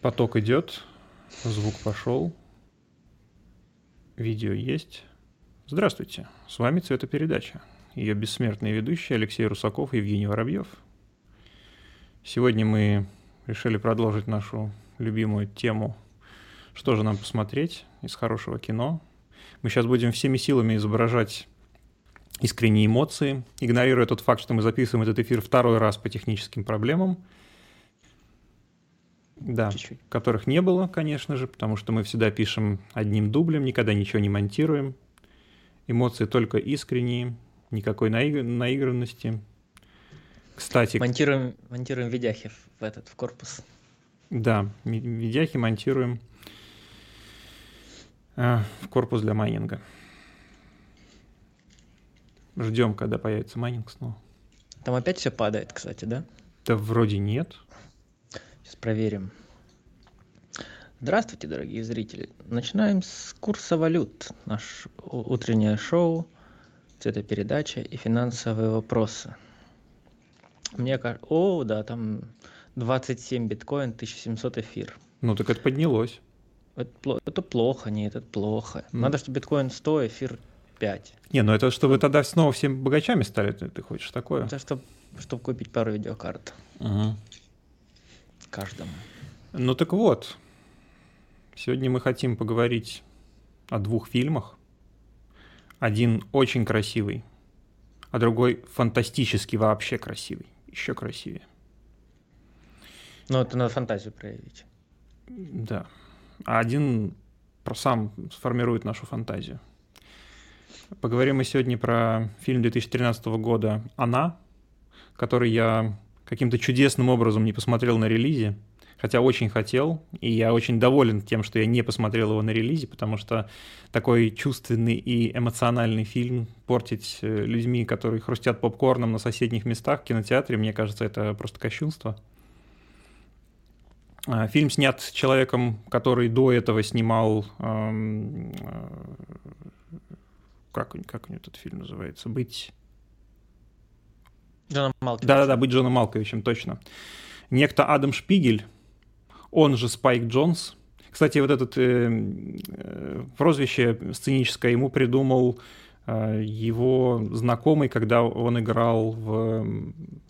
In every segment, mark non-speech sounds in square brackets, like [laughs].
Поток идет, звук пошел, видео есть. Здравствуйте, с вами Цветопередача. Ее бессмертные ведущие Алексей Русаков и Евгений Воробьев. Сегодня мы решили продолжить нашу любимую тему «Что же нам посмотреть из хорошего кино?». Мы сейчас будем всеми силами изображать искренние эмоции, игнорируя тот факт, что мы записываем этот эфир второй раз по техническим проблемам – да, чуть-чуть. которых не было, конечно же, потому что мы всегда пишем одним дублем, никогда ничего не монтируем. Эмоции только искренние, никакой наиг... наигранности. Кстати... Монтируем, монтируем видяхи в этот, в корпус. Да, видяхи монтируем э, в корпус для майнинга. Ждем, когда появится майнинг снова. Там опять все падает, кстати, да? Да вроде нет. Сейчас проверим. Здравствуйте, дорогие зрители. Начинаем с курса валют. Наше утреннее шоу, цветопередача и финансовые вопросы. Мне кажется... О, да, там 27 биткоин, 1700 эфир. Ну, так это поднялось. Это, это плохо, нет, это плохо. Mm. Надо, чтобы биткоин 100, эфир 5. Не, ну это чтобы тогда снова всем богачами стали, ты, ты хочешь такое? Это чтобы, чтобы купить пару видеокарт. Угу каждому. Ну так вот, сегодня мы хотим поговорить о двух фильмах. Один очень красивый, а другой фантастически вообще красивый, еще красивее. Ну, это надо фантазию проявить. Да. А один сам сформирует нашу фантазию. Поговорим мы сегодня про фильм 2013 года «Она», который я каким-то чудесным образом не посмотрел на релизе, хотя очень хотел, и я очень доволен тем, что я не посмотрел его на релизе, потому что такой чувственный и эмоциональный фильм портить э, людьми, которые хрустят попкорном на соседних местах в кинотеатре, мне кажется, это просто кощунство. А, фильм снят человеком, который до этого снимал... Эм, э, как, как у него этот фильм называется? «Быть Джоном Малковичем. Да-да-да, быть Джоном Малковичем, точно. Некто Адам Шпигель, он же Спайк Джонс. Кстати, вот это э, э, прозвище сценическое ему придумал э, его знакомый, когда он играл в...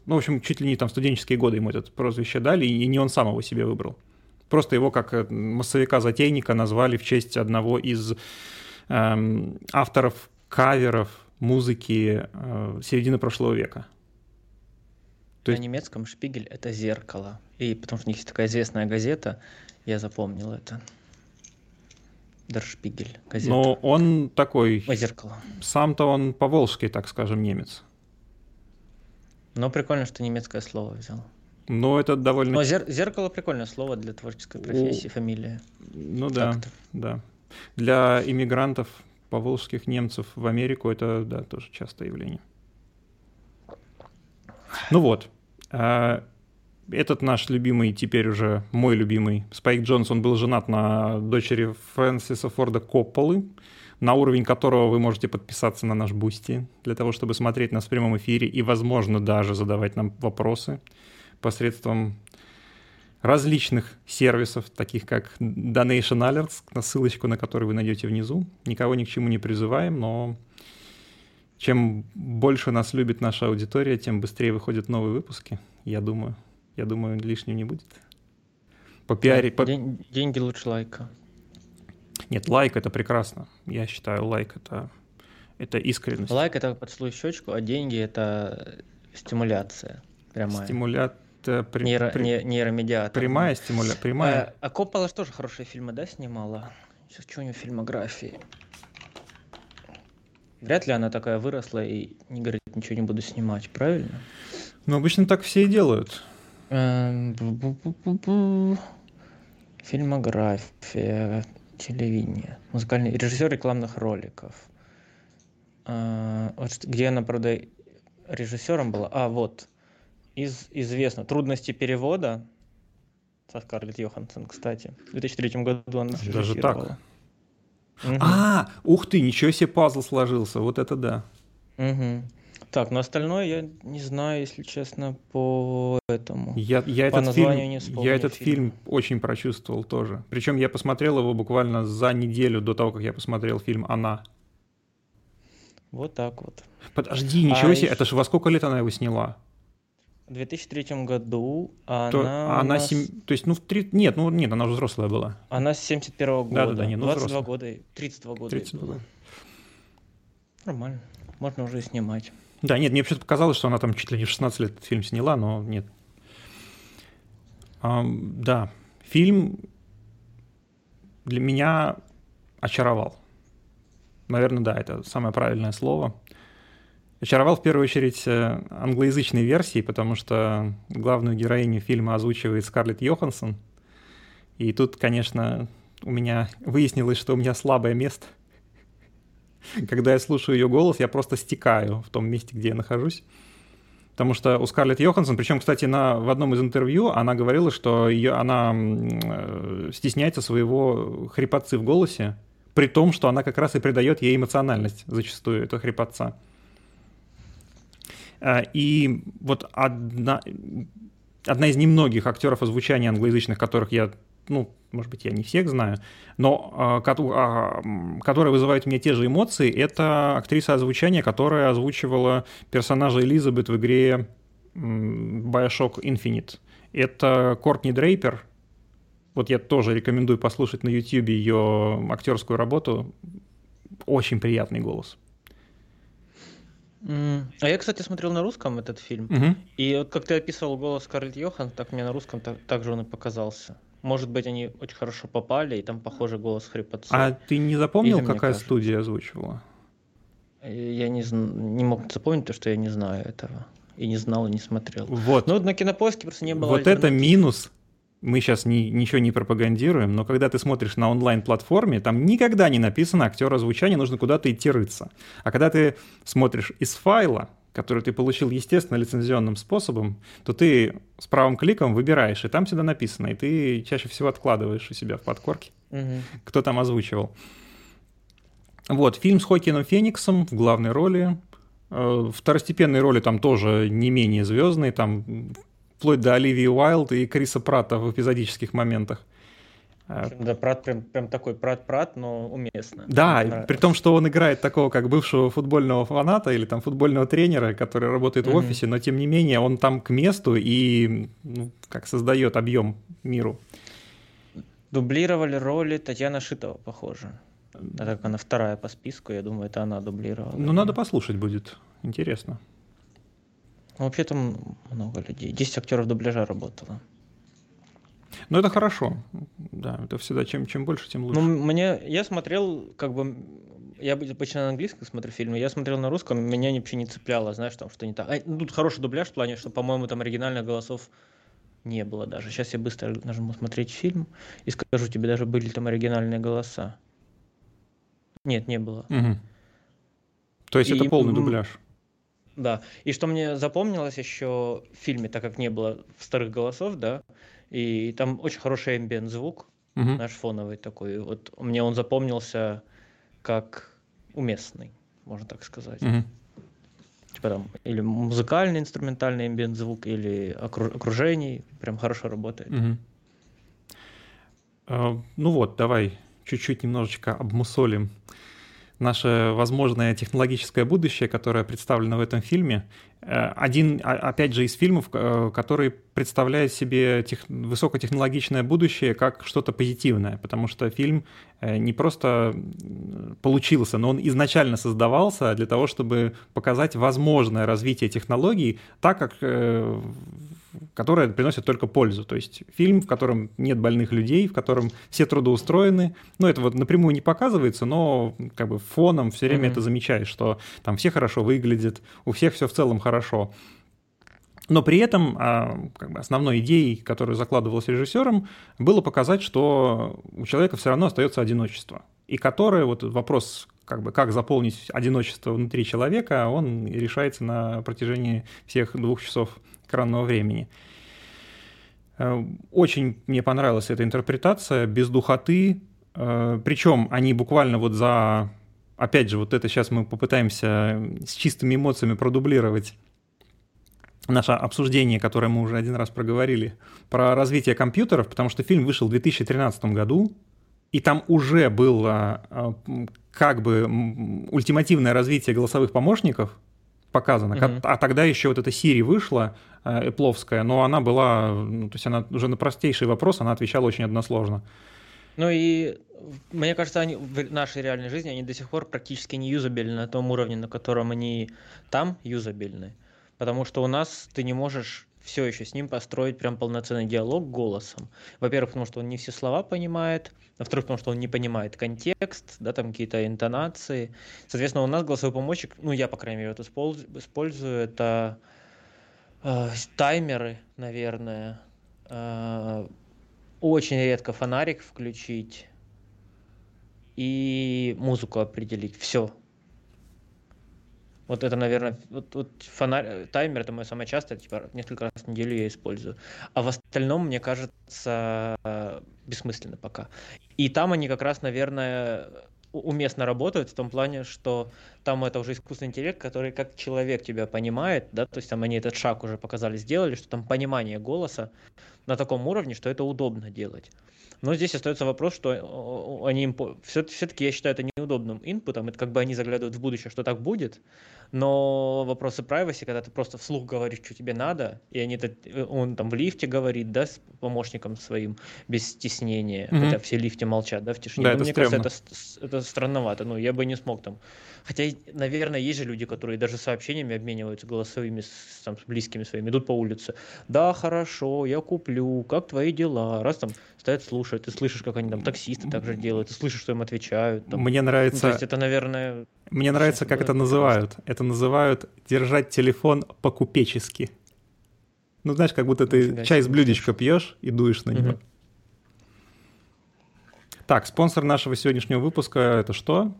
Ну, в общем, чуть ли не там студенческие годы ему это прозвище дали, и не он сам его себе выбрал. Просто его как э, массовика-затейника назвали в честь одного из э, авторов каверов музыки э, середины прошлого века. То есть... На немецком шпигель – это зеркало. И потому что у них есть такая известная газета, я запомнил это. Spiegel, газета. Но он такой... О, зеркало. Сам-то он по-волжски, так скажем, немец. Но прикольно, что немецкое слово взял. Ну, это довольно... Но зер- зеркало прикольное слово для творческой профессии, У... фамилия. Ну да, да. Для иммигрантов, поволжских немцев в Америку это, да, тоже частое явление. Ну вот, этот наш любимый, теперь уже мой любимый, Спайк Джонс, он был женат на дочери Фрэнсиса Форда Копполы, на уровень которого вы можете подписаться на наш Бусти, для того, чтобы смотреть нас в прямом эфире и, возможно, даже задавать нам вопросы посредством различных сервисов, таких как Donation Alerts, ссылочку на который вы найдете внизу. Никого ни к чему не призываем, но чем больше нас любит наша аудитория, тем быстрее выходят новые выпуски. Я думаю, я думаю, лишнего не будет. По пиаре... По... День, деньги лучше лайка. Нет, лайк это прекрасно. Я считаю, лайк это, это искренность. Лайк это поцелуй щечку, а деньги это стимуляция прямая. Стимуляция. При, Нейро, при, не, нейромедиатор. Прямая стимуляция. Прямая. А, а Коппола тоже хорошие фильмы, да, снимала? Сейчас что у нее фильмографии? Вряд ли она такая выросла и не говорит, ничего не буду снимать, правильно? Ну, обычно так все и делают. Эм, Фильмография, телевидение, музыкальный режиссер рекламных роликов. А, вот где она, правда, режиссером была. А, вот. Из, известно. Трудности перевода со Скарлетт Йоханссон, кстати. В 2003 году она Даже так? Угу. А, ух ты, ничего себе пазл сложился, вот это да. Угу. Так, но остальное я не знаю, если честно, по этому. Я, я по этот, фильм, не вспомню я этот фильма. фильм очень прочувствовал тоже. Причем я посмотрел его буквально за неделю до того, как я посмотрел фильм «Она». Вот так вот. Подожди, ничего А себе, ещё- это же во сколько лет она его сняла? В 2003 году а То, она, она нас- сем- То есть, ну, в три... Нет, ну, нет, она уже взрослая была. она с 71 года. Да-да-да, не, ну, 22 взрослая. года, и 32 года. ей 32 было. года. Нормально. Можно уже и снимать. Да, нет, мне почему-то показалось, что она там чуть ли не в 16 лет этот фильм сняла, но нет. Ам, да, фильм для меня очаровал. Наверное, да, это самое правильное слово. Очаровал в первую очередь э, англоязычной версией, потому что главную героиню фильма озвучивает Скарлетт Йоханссон. И тут, конечно, у меня выяснилось, что у меня слабое место. Когда я слушаю ее голос, я просто стекаю в том месте, где я нахожусь. Потому что у Скарлетт Йоханссон, причем, кстати, на, в одном из интервью она говорила, что ее, она э, стесняется своего хрипотцы в голосе, при том, что она как раз и придает ей эмоциональность зачастую, это хрипотца. А, И вот одна, одна из немногих актеров озвучания англоязычных, которых я, ну, может быть, я не всех знаю, но а, а, которые вызывают у меня те же эмоции, это актриса озвучания, которая озвучивала персонажа Элизабет в игре Bioshock Infinite. Это Кортни Дрейпер. Вот я тоже рекомендую послушать на YouTube ее актерскую работу. Очень приятный голос. А я, кстати, смотрел на русском этот фильм. Мгм. И вот как ты описывал голос Скарлетт Йохан, так мне на русском так, так же он и показался. Может быть, они очень хорошо попали, и там похожий голос хрипотца. А ты не запомнил, Или какая кажется. студия озвучивала? И Я не, не мог запомнить то, что я не знаю этого. И не знал, и не смотрел. Вот. Ну, вот на кинопоиске просто не было Вот это минус. Мы сейчас ни, ничего не пропагандируем, но когда ты смотришь на онлайн-платформе, там никогда не написано актер озвучания, нужно куда-то идти рыться. А когда ты смотришь из файла, который ты получил, естественно, лицензионным способом, то ты с правым кликом выбираешь, и там всегда написано, и ты чаще всего откладываешь у себя в подкорке, Мгм. кто там озвучивал. Вот, фильм с Хокином Фениксом в главной роли. Э, Второстепенные роли там тоже не менее звездные, там вплоть до Оливии Уайлд и Криса Пратта в эпизодических моментах. Да, Прат прям, прям такой Прат-Прат, но уместно. Да, при том, что он играет такого как бывшего футбольного фаната или там футбольного тренера, который работает в Мгм. офисе, но тем не менее он там к месту и ну, как создает объем миру. Дублировали роли Татьяна Шитова, похоже. Так она вторая по списку, я думаю, это она дублировала. Ну, надо послушать будет. Интересно. Ну, вообще там много людей. 10 актеров дубляжа работало. Но это хорошо. Да, это всегда чем, чем больше, тем лучше. Ну, мне, я смотрел, как бы, я обычно на английском смотрю фильмы, я смотрел на русском, меня вообще не цепляло, знаешь, там что не так. А, ну, тут хороший дубляж в плане, что, по-моему, там оригинальных голосов не было даже. Сейчас я быстро нажму смотреть фильм и скажу тебе, даже были там оригинальные голоса. Нет, не было. Мгм. То есть И, это полный дубляж. Да. И что мне запомнилось еще в фильме, так как не было старых голосов, да, и там очень хороший ambient звук, Мгм. наш фоновый такой. Вот мне он запомнился как уместный, можно так сказать. Мгм. Типа там или музыкальный инструментальный ambient звук, или окру- окружений. Прям хорошо работает. Мгм. Э, Ну вот, давай чуть-чуть немножечко обмусолим наше возможное технологическое будущее, которое представлено в этом фильме. Э, Один, а- опять же, из фильмов, э, который представляет себе тех- высокотехнологичное будущее как что-то позитивное, потому что фильм э, не просто получился, но он изначально создавался для того, чтобы показать возможное развитие технологий так, как которое приносит только пользу. То есть фильм, в котором нет больных людей, в котором все трудоустроены. Ну, это вот напрямую не показывается, но как бы фоном все время Мгм. это замечаешь, что там все хорошо выглядят, у всех все в целом хорошо. Но при этом а, как бы основной идеей, которую закладывалась режиссером, было показать, что у человека все равно остается одиночество. И которое, вот вопрос, как бы, как заполнить одиночество внутри человека, он решается на протяжении всех двух часов экранного времени. Э, Очень мне понравилась эта интерпретация, без духоты. Причем они буквально вот за опять же, вот это сейчас мы попытаемся с чистыми эмоциями продублировать наше обсуждение, которое мы уже один раз проговорили, про развитие компьютеров, потому что фильм вышел в 2013 году, и там уже было а, как бы ультимативное развитие голосовых помощников показано. Mm-hmm. А тогда еще вот эта Siri вышла, эпловская, но она была, ну, то есть она уже на простейший вопрос, она отвечала очень односложно. Ну и мне кажется, они в нашей реальной жизни они до сих пор практически не юзабельны на том уровне, на котором они там юзабельны. Потому что у нас ты не можешь все еще с ним построить прям полноценный диалог голосом. Во-первых, потому что он не все слова понимает, во-вторых, потому что он не понимает контекст, да, там какие-то интонации. Соответственно, у нас голосовой помощник, ну, я, по крайней мере, это использую, это э, таймеры, наверное, э, очень редко фонарик включить и музыку определить. Все, вот это, наверное, вот, вот фонарь, таймер это мое самое частое, типа несколько раз в неделю я использую. А в остальном, мне кажется, бессмысленно пока. И там они как раз, наверное, уместно работают в том плане, что там это уже искусственный интеллект, который как человек тебя понимает, да, то есть там они этот шаг уже показали, сделали, что там понимание голоса на таком уровне, что это удобно делать. Но здесь остается вопрос, что они все-таки я считаю это неудобным инпутом, это как бы они заглядывают в будущее, что так будет, но вопросы privacy, когда ты просто вслух говоришь, что тебе надо, и они э, он там в лифте говорит, да, с помощником своим без стеснения, mm-hmm. хотя все лифте молчат, да, в тишине. Да, это мне стрёмно. кажется, это, это странновато, ну, я бы не смог там Хотя, наверное, есть же люди, которые даже сообщениями обмениваются голосовыми с, там, с близкими своими, идут по улице. Да, хорошо, я куплю, как твои дела? Раз там стоят, слушают, ты слышишь, как они там таксисты также делают, ты слышишь, что им отвечают. Там. Мне нравится... Ну, то есть это, наверное... Мне нравится, как это называют. Это называют держать телефон по-купечески. Ну, знаешь, как будто ты чай с блюдечка пьешь и дуешь на него. Угу. Так, спонсор нашего сегодняшнего выпуска это что?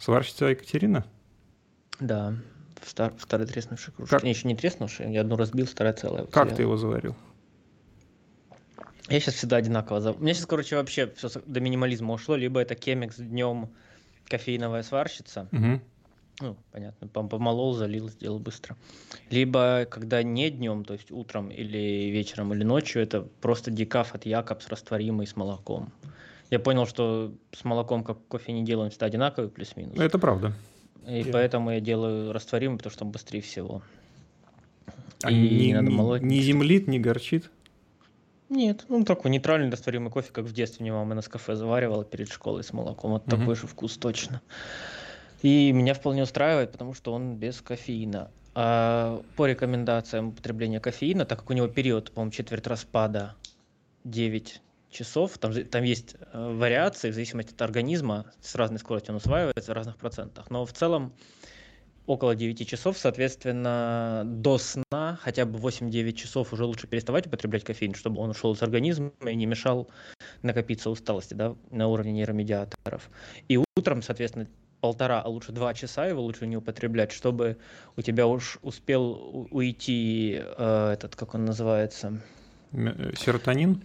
Сварщица Екатерина? Да, в, стар, в старой треснувшей кружке. Как? Не, еще не треснувшей, я одну разбил, старая целая. Как уцелела. ты его заварил? Я сейчас всегда одинаково заварил. У меня сейчас, короче, вообще все до минимализма ушло. Либо это кемикс днем кофеиновая сварщица. Угу. Ну, понятно, помолол, залил, сделал быстро. Либо когда не днем, то есть утром или вечером или ночью, это просто декаф от Якобс растворимый с молоком. Я понял, что с молоком как кофе не делаем всегда одинаковый, плюс-минус. Это правда. И yeah. поэтому я делаю растворимый, потому что там быстрее всего. А и не, не надо молоть. Не землит, не горчит? Нет, ну такой нейтральный растворимый кофе, как в детстве мне мама на кафе заваривала перед школой с молоком. Вот угу. такой же вкус точно. И меня вполне устраивает, потому что он без кофеина. А по рекомендациям употребления кофеина, так как у него период, по-моему, четверть распада 9 часов. Там, там есть э, вариации в зависимости от организма, с разной скоростью он усваивается в разных процентах. Но в целом около 9 часов, соответственно, до сна хотя бы 8-9 часов уже лучше переставать употреблять кофеин, чтобы он ушел из организма и не мешал накопиться усталости да, на уровне нейромедиаторов. И утром, соответственно, полтора, а лучше два часа его лучше не употреблять, чтобы у тебя уж успел уйти э, этот, как он называется? Э, серотонин?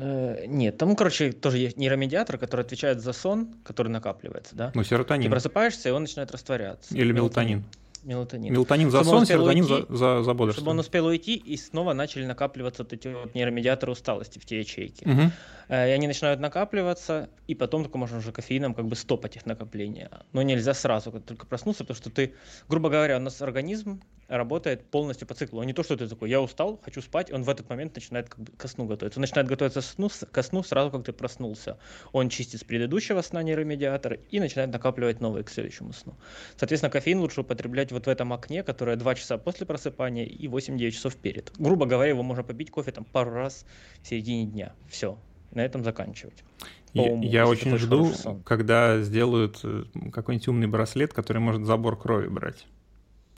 Э, нет, там, короче, тоже есть нейромедиатор, который отвечает за сон, который накапливается, да? Ну, серотонин. Ты просыпаешься, и он начинает растворяться. Или мелатонин. Мелатонин. Мелатонин за сон, серотонин уйти, за, за, за бодрствование. Чтобы он успел уйти, и снова начали накапливаться вот эти вот нейромедиаторы усталости в те ячейки. Угу. И они начинают накапливаться, и потом только можно уже кофеином как бы стопать их накопление. Но нельзя сразу, как только проснуться, потому что ты, грубо говоря, у нас организм работает полностью по циклу. Он не то, что ты такой, я устал, хочу спать, он в этот момент начинает как бы ко сну готовиться. Он начинает готовиться сну, ко сну сразу, как ты проснулся. Он чистит с предыдущего сна нейромедиатор и начинает накапливать новые к следующему сну. Соответственно, кофеин лучше употреблять вот в этом окне, которое 2 часа после просыпания и 8-9 часов перед. Грубо говоря, его можно попить кофе там пару раз в середине дня. Все, на этом заканчивать. Я, я очень жду, когда сделают э, какой-нибудь умный браслет, который может забор крови брать.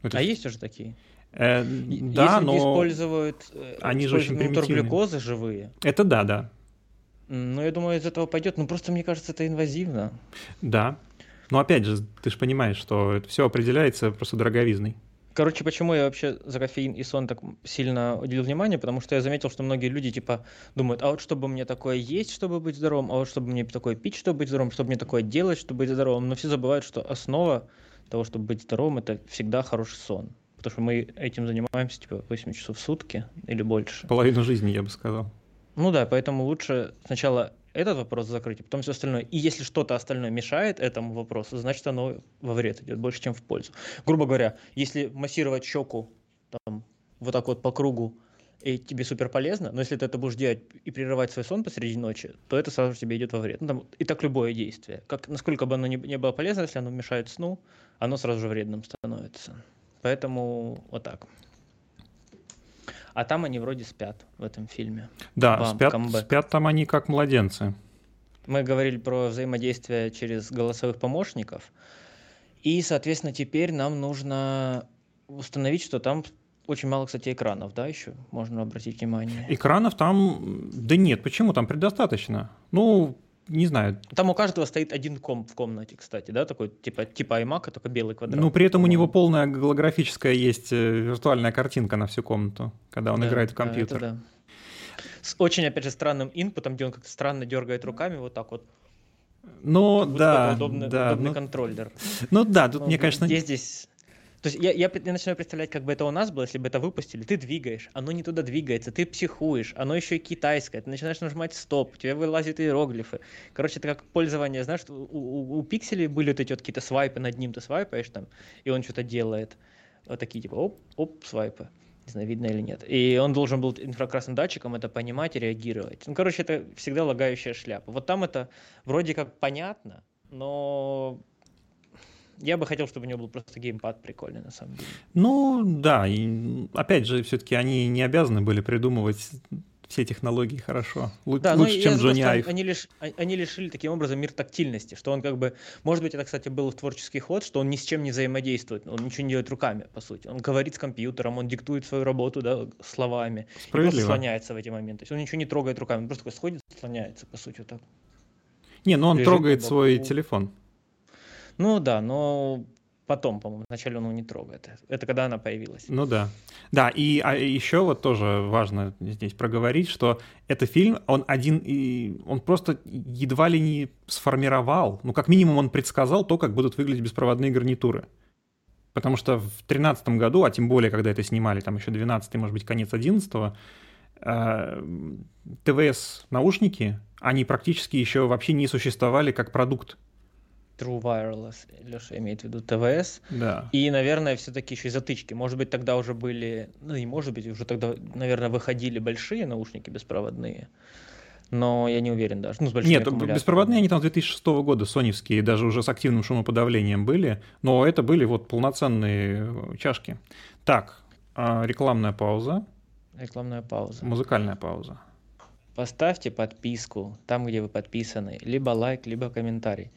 Это... А есть уже такие? Э, да, Если но используют, э, они же очень примитивные. живые. Это да, да. Ну, я думаю, из этого пойдет. Ну, просто мне кажется, это инвазивно. Да. Но опять же, ты же понимаешь, что это все определяется просто дороговизной. Короче, почему я вообще за кофеин и сон так сильно уделил внимание? Потому что я заметил, что многие люди типа думают, а вот чтобы мне такое есть, чтобы быть здоровым, а вот чтобы мне такое пить, чтобы быть здоровым, чтобы мне такое делать, чтобы быть здоровым. Но все забывают, что основа того, чтобы быть здоровым, это всегда хороший сон. Потому что мы этим занимаемся типа 8 часов в сутки или больше. Половину жизни, я бы сказал. Ну да, поэтому лучше сначала этот вопрос закрыть, а потом все остальное. И если что-то остальное мешает этому вопросу, значит оно во вред идет больше, чем в пользу. Грубо говоря, если массировать щеку там, вот так вот по кругу, и тебе супер полезно, но если ты это будешь делать и прерывать свой сон посреди ночи, то это сразу же тебе идет во вред. Ну, там, и так любое действие. Как, насколько бы оно ни, не было полезно, если оно мешает сну, оно сразу же вредным становится. Поэтому вот так. А там они вроде спят в этом фильме. Да, Бам, спят, спят там они как младенцы. Мы говорили про взаимодействие через голосовых помощников. И, соответственно, теперь нам нужно установить, что там очень мало, кстати, экранов, да, еще можно обратить внимание. Экранов там, да нет, почему? Там предостаточно. Ну, не знаю. Там у каждого стоит один комп в комнате, кстати, да, такой типа типа iMac, только белый квадрат. Ну, при этом у него полная голографическая есть э, виртуальная картинка на всю комнату, когда он да, играет в компьютер. Да, да. С очень, опять же, странным инпутом, где он как-то странно дергает руками вот так вот. Ну, да, удобный, да. Удобный ну, контроллер. Ну да, тут ну, мне, конечно... Здесь, здесь то есть я, я, я начинаю представлять, как бы это у нас было, если бы это выпустили. Ты двигаешь, оно не туда двигается, ты психуешь, оно еще и китайское, ты начинаешь нажимать стоп, у тебя вылазят иероглифы. Короче, это как пользование, знаешь, у, у, у пикселей были вот эти вот какие-то свайпы, над ним ты свайпаешь там, и он что-то делает. Вот такие типа оп, оп, свайпы. Не знаю, видно или нет. И он должен был инфракрасным датчиком это понимать и реагировать. Ну, короче, это всегда лагающая шляпа. Вот там это вроде как понятно, но я бы хотел, чтобы у него был просто геймпад прикольный, на самом деле. Ну, да. И, опять же, все-таки они не обязаны были придумывать все технологии хорошо. Лу- да, лучше, чем Джонни Айв. Они, лиш, они лишили таким образом мир тактильности, что он как бы, может быть, это, кстати, был творческий ход, что он ни с чем не взаимодействует, он ничего не делает руками, по сути. Он говорит с компьютером, он диктует свою работу да, словами. И просто слоняется в эти моменты. То есть он ничего не трогает руками, он просто такой сходит, слоняется, по сути, вот так. Не, ну он Лежит трогает свой телефон. Ну да, но потом, по-моему, вначале он его не трогает. Это когда она появилась. Ну да. Да, и а еще вот тоже важно здесь проговорить, что этот фильм, он один, и он просто едва ли не сформировал, ну как минимум он предсказал то, как будут выглядеть беспроводные гарнитуры. Потому что в 2013 году, а тем более, когда это снимали, там еще 12 может быть, конец 11 э, ТВС-наушники, они практически еще вообще не существовали как продукт. True Wireless, Леша имеет в виду ТВС. Да. И, наверное, все-таки еще и затычки. Может быть, тогда уже были, ну и может быть, уже тогда, наверное, выходили большие наушники беспроводные. Но я не уверен даже. Ну, с Нет, беспроводные они там с 2006 года, соневские, даже уже с активным шумоподавлением были, но это были вот полноценные э, чашки. Так, а, рекламная пауза. Рекламная пауза. Музыкальная пауза. Поставьте подписку там, где вы подписаны, либо лайк, либо комментарий.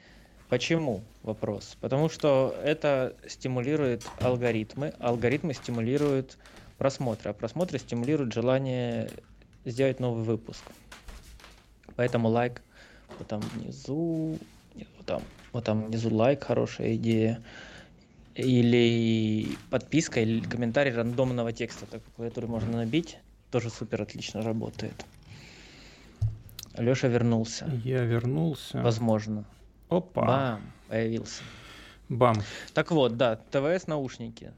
Почему? Вопрос. Потому что это стимулирует алгоритмы. Алгоритмы стимулируют просмотры, а просмотры стимулируют желание сделать новый выпуск. Поэтому лайк вот там внизу, вот там, вот там внизу лайк, хорошая идея. Или подписка, или комментарий рандомного текста, так который можно набить, тоже супер отлично работает. Леша вернулся. Я вернулся. Возможно. Опа. Бам, появился. Бам. Так вот, да, ТВС наушники.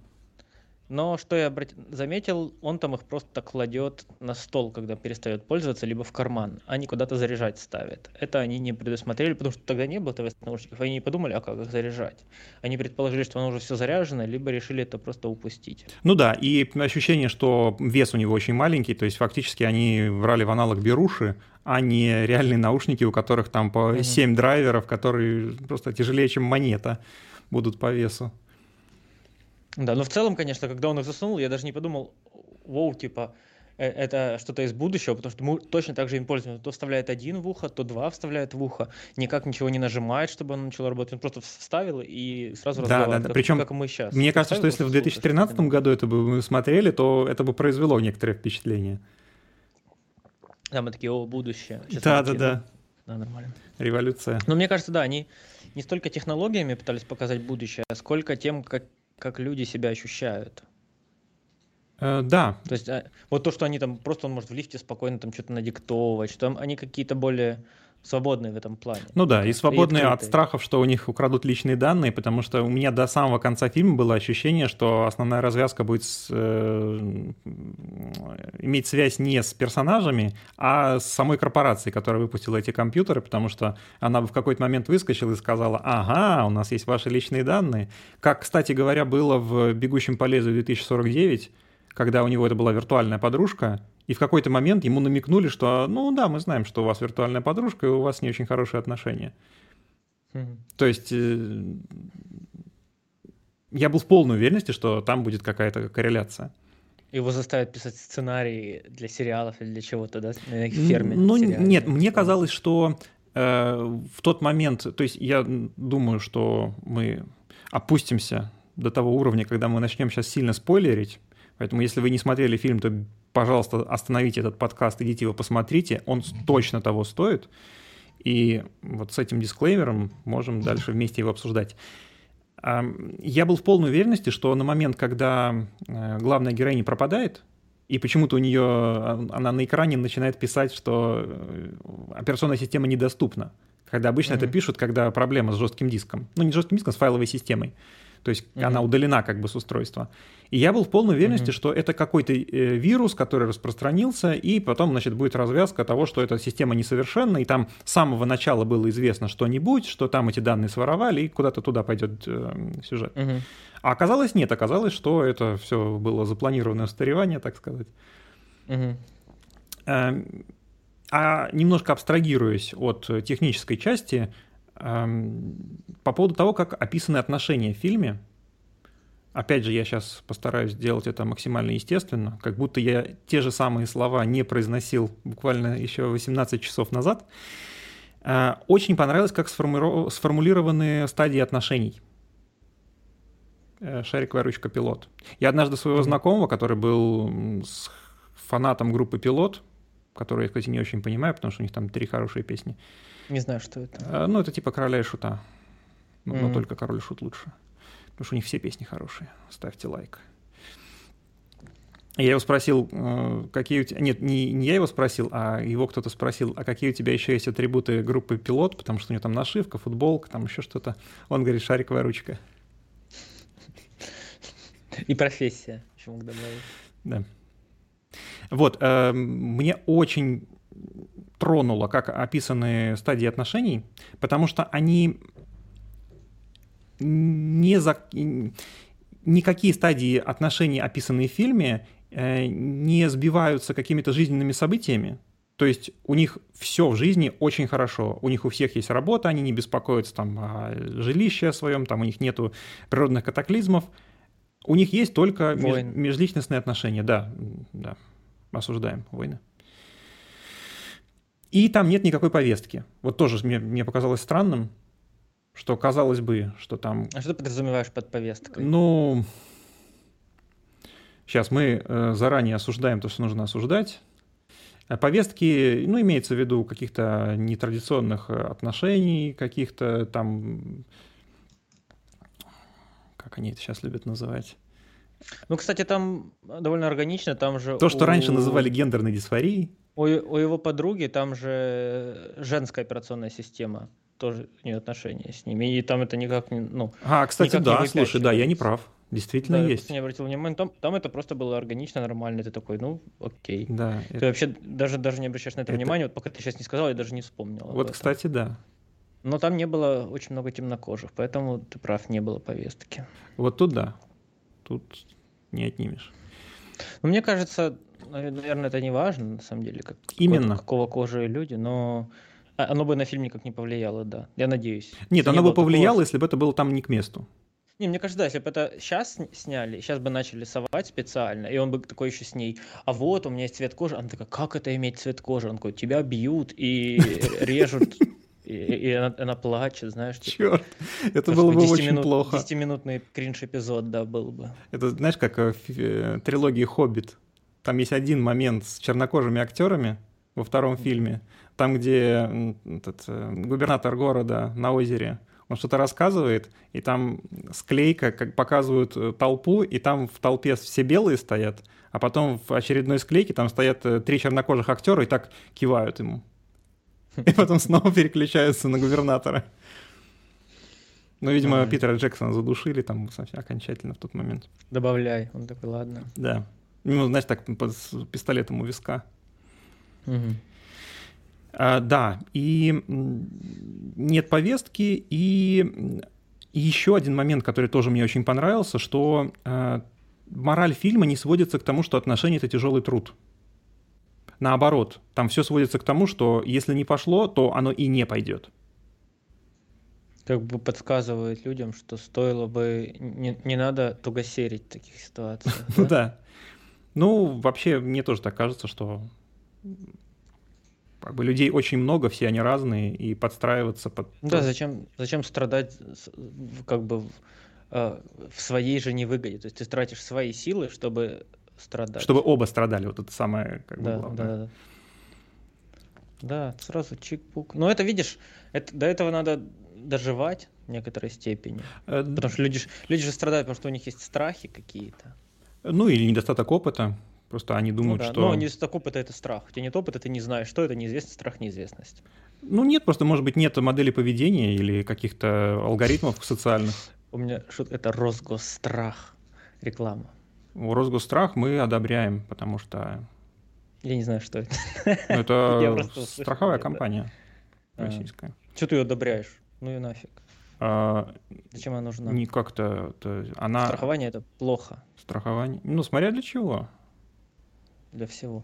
Но что я заметил, он там их просто кладет на стол, когда перестает пользоваться, либо в карман. Они куда-то заряжать ставят. Это они не предусмотрели, потому что тогда не было ТВС наушников. Они не подумали, а как их заряжать. Они предположили, что оно уже все заряжено, либо решили это просто упустить. Ну да, и ощущение, что вес у него очень маленький, то есть фактически они брали в аналог беруши, а не реальные наушники, у которых там по 7 mm-hmm. драйверов, которые просто тяжелее, чем монета будут по весу. Да, но в целом, конечно, когда он их засунул, я даже не подумал, воу, типа, э, это что-то из будущего, потому что мы точно так же им пользуемся. То вставляет один в ухо, то два вставляет в ухо, никак ничего не нажимает, чтобы он начал работать. Он просто вставил и сразу да. Да, да. Причем, как мы сейчас. Мне кажется, что если в 2013 году это бы мы смотрели, то это бы произвело некоторое впечатление. Да, мы такие, о, будущее. Сейчас да, да, да. Да, нормально. Революция. Но мне кажется, да, они не столько технологиями пытались показать будущее, сколько тем, как, как люди себя ощущают. Э, да. То есть а, вот то, что они там просто, он может в лифте спокойно там что-то надиктовывать, что там они какие-то более свободные в этом плане. Ну да, и свободные и от страхов, что у них украдут личные данные, потому что у меня до самого конца фильма было ощущение, что основная развязка будет с, э, иметь связь не с персонажами, а с самой корпорацией, которая выпустила эти компьютеры, потому что она в какой-то момент выскочила и сказала, ага, у нас есть ваши личные данные. Как, кстати говоря, было в «Бегущем по лезвию 2049», когда у него это была виртуальная подружка, и в какой-то момент ему намекнули, что, ну да, мы знаем, что у вас виртуальная подружка, и у вас не очень хорошие отношения. Mm-hmm. То есть э, я был в полной уверенности, что там будет какая-то корреляция. Его заставят писать сценарии для сериалов или для чего-то, да? На ферме. Ну, нет, мне казалось, что э, в тот момент, то есть я думаю, что мы опустимся до того уровня, когда мы начнем сейчас сильно спойлерить. Поэтому, если вы не смотрели фильм, то пожалуйста, остановите этот подкаст, идите его посмотрите, он точно того стоит. И вот с этим дисклеймером можем дальше вместе его обсуждать. Я был в полной уверенности, что на момент, когда э, главная героиня пропадает, и почему-то у нее а, она на экране начинает писать, что э, операционная система недоступна. Когда обычно mm-hmm. это пишут, когда проблема с жестким диском. Ну, не с жестким диском, с файловой системой то есть mm-hmm. она удалена как бы с устройства. И я был в полной уверенности, mm-hmm. что это какой-то э, вирус, который распространился, и потом, значит, будет развязка того, что эта система несовершенна, и там с самого начала было известно что-нибудь, что там эти данные своровали, и куда-то туда пойдет э, сюжет. Mm-hmm. А оказалось нет, оказалось, что это все было запланированное устаревание, так сказать. Mm-hmm. А немножко абстрагируясь от технической части, по поводу того, как описаны отношения в фильме, опять же, я сейчас постараюсь сделать это максимально естественно, как будто я те же самые слова не произносил буквально еще 18 часов назад. А, очень понравилось, как сформулированы стадии отношений. Э, шариковая ручка «Пилот». Я однажды своего знакомого, который был фанатом группы «Пилот», которую я, кстати, не очень понимаю, потому что у них там три хорошие песни, не знаю, что это. А, ну, это типа короля и шута. Но, mm-hmm. но только король и шут лучше. Потому что у них все песни хорошие. Ставьте лайк. Я его спросил, э, какие у тебя... Нет, не, не я его спросил, а его кто-то спросил, а какие у тебя еще есть атрибуты группы пилот, потому что у него там нашивка, футболка, там еще что-то. Он говорит, шариковая ручка. И профессия, еще мог добавить. Да. Вот, э, мне очень тронуло, как описаны стадии отношений, потому что они не за... никакие стадии отношений, описанные в фильме, э, не сбиваются какими-то жизненными событиями. То есть у них все в жизни очень хорошо. У них у всех есть работа, они не беспокоятся там о жилище своем, там у них нету природных катаклизмов. У них есть только меж... межличностные отношения. Да, да, осуждаем войны. И там нет никакой повестки. Вот тоже мне, мне показалось странным, что казалось бы, что там... А что ты подразумеваешь под повесткой? Ну, сейчас мы э, заранее осуждаем то, что нужно осуждать. А повестки, ну, имеется в виду каких-то нетрадиционных э, отношений, каких-то там... Как они это сейчас любят называть? Ну, кстати, там довольно органично, там же... То, что у... раньше называли гендерной дисфорией. У, у его подруги там же женская операционная система, тоже не отношения с ними, и там это никак не, ну... А, кстати, да, слушай, да, я не прав. Действительно да, есть. Я не обратил внимания, там, там это просто было органично, нормально, ты такой, ну, окей. Да. Ты это... вообще даже, даже не обращаешь на это, это внимания, вот пока ты сейчас не сказал, я даже не вспомнил. Вот, кстати, да. Но там не было очень много темнокожих, поэтому ты прав, не было повестки. Вот тут да, тут не отнимешь. Но мне кажется, наверное, это не важно, на самом деле, как, Именно. какого кожи люди, но оно бы на фильм никак не повлияло, да. Я надеюсь. Нет, оно не бы повлияло, такого... если бы это было там не к месту. Не, мне кажется, да, если бы это сейчас сняли, сейчас бы начали совать специально, и он бы такой еще с ней, а вот у меня есть цвет кожи, она такая, как это иметь цвет кожи? Он такой, тебя бьют и [laughs] режут, и, и она, она плачет, знаешь. Типа, Черт, это было бы очень минут, плохо. 10-минутный кринж-эпизод, да, был бы. Это, знаешь, как в э, трилогии «Хоббит». Там есть один момент с чернокожими актерами во втором фильме, там, где этот, э, губернатор города на озере, он что-то рассказывает, и там склейка, как показывают э, толпу, и там в толпе все белые стоят, а потом в очередной склейке там стоят э, три чернокожих актера и так кивают ему. И потом снова переключаются на губернатора. Ну, видимо, Питера Джексона задушили там окончательно в тот момент. Добавляй. Он такой, ладно. Да. Ну, знаешь, так с пистолетом у виска. Угу. А, да, и нет повестки, и еще один момент, который тоже мне очень понравился, что а, мораль фильма не сводится к тому, что отношения — это тяжелый труд. Наоборот, там все сводится к тому, что если не пошло, то оно и не пойдет. Как бы подсказывает людям, что стоило бы... Не, не надо тугосерить в таких ситуациях. [laughs] Да. Ну, вообще, мне тоже так кажется, что как бы людей очень много, все они разные, и подстраиваться под... Да, зачем, зачем страдать как бы э, в своей же невыгоде? То есть ты тратишь свои силы, чтобы страдать. Чтобы оба страдали, вот это самое как бы, да, главное. Да, да. Да, сразу чик-пук. Но это, видишь, это, до этого надо доживать в некоторой степени. Э, потому что люди, люди же страдают, потому что у них есть страхи какие-то. Ну или недостаток опыта. Просто они думают, ну, да. что... Но недостаток опыта — это страх. У тебя нет опыта, ты не знаешь, что это неизвестность, страх, неизвестность. Ну нет, просто, может быть, нет модели поведения или каких-то алгоритмов социальных. У меня шутка — это Росгосстрах. Реклама. Росгосстрах мы одобряем, потому что... Я не знаю, что это. Ну, это [laughs] страховая компания а. российская. Что ты ее одобряешь? Ну и нафиг. А, Зачем она нужна? Не как-то... Она... Страхование — это плохо. Страхование? Ну, смотря для чего для всего.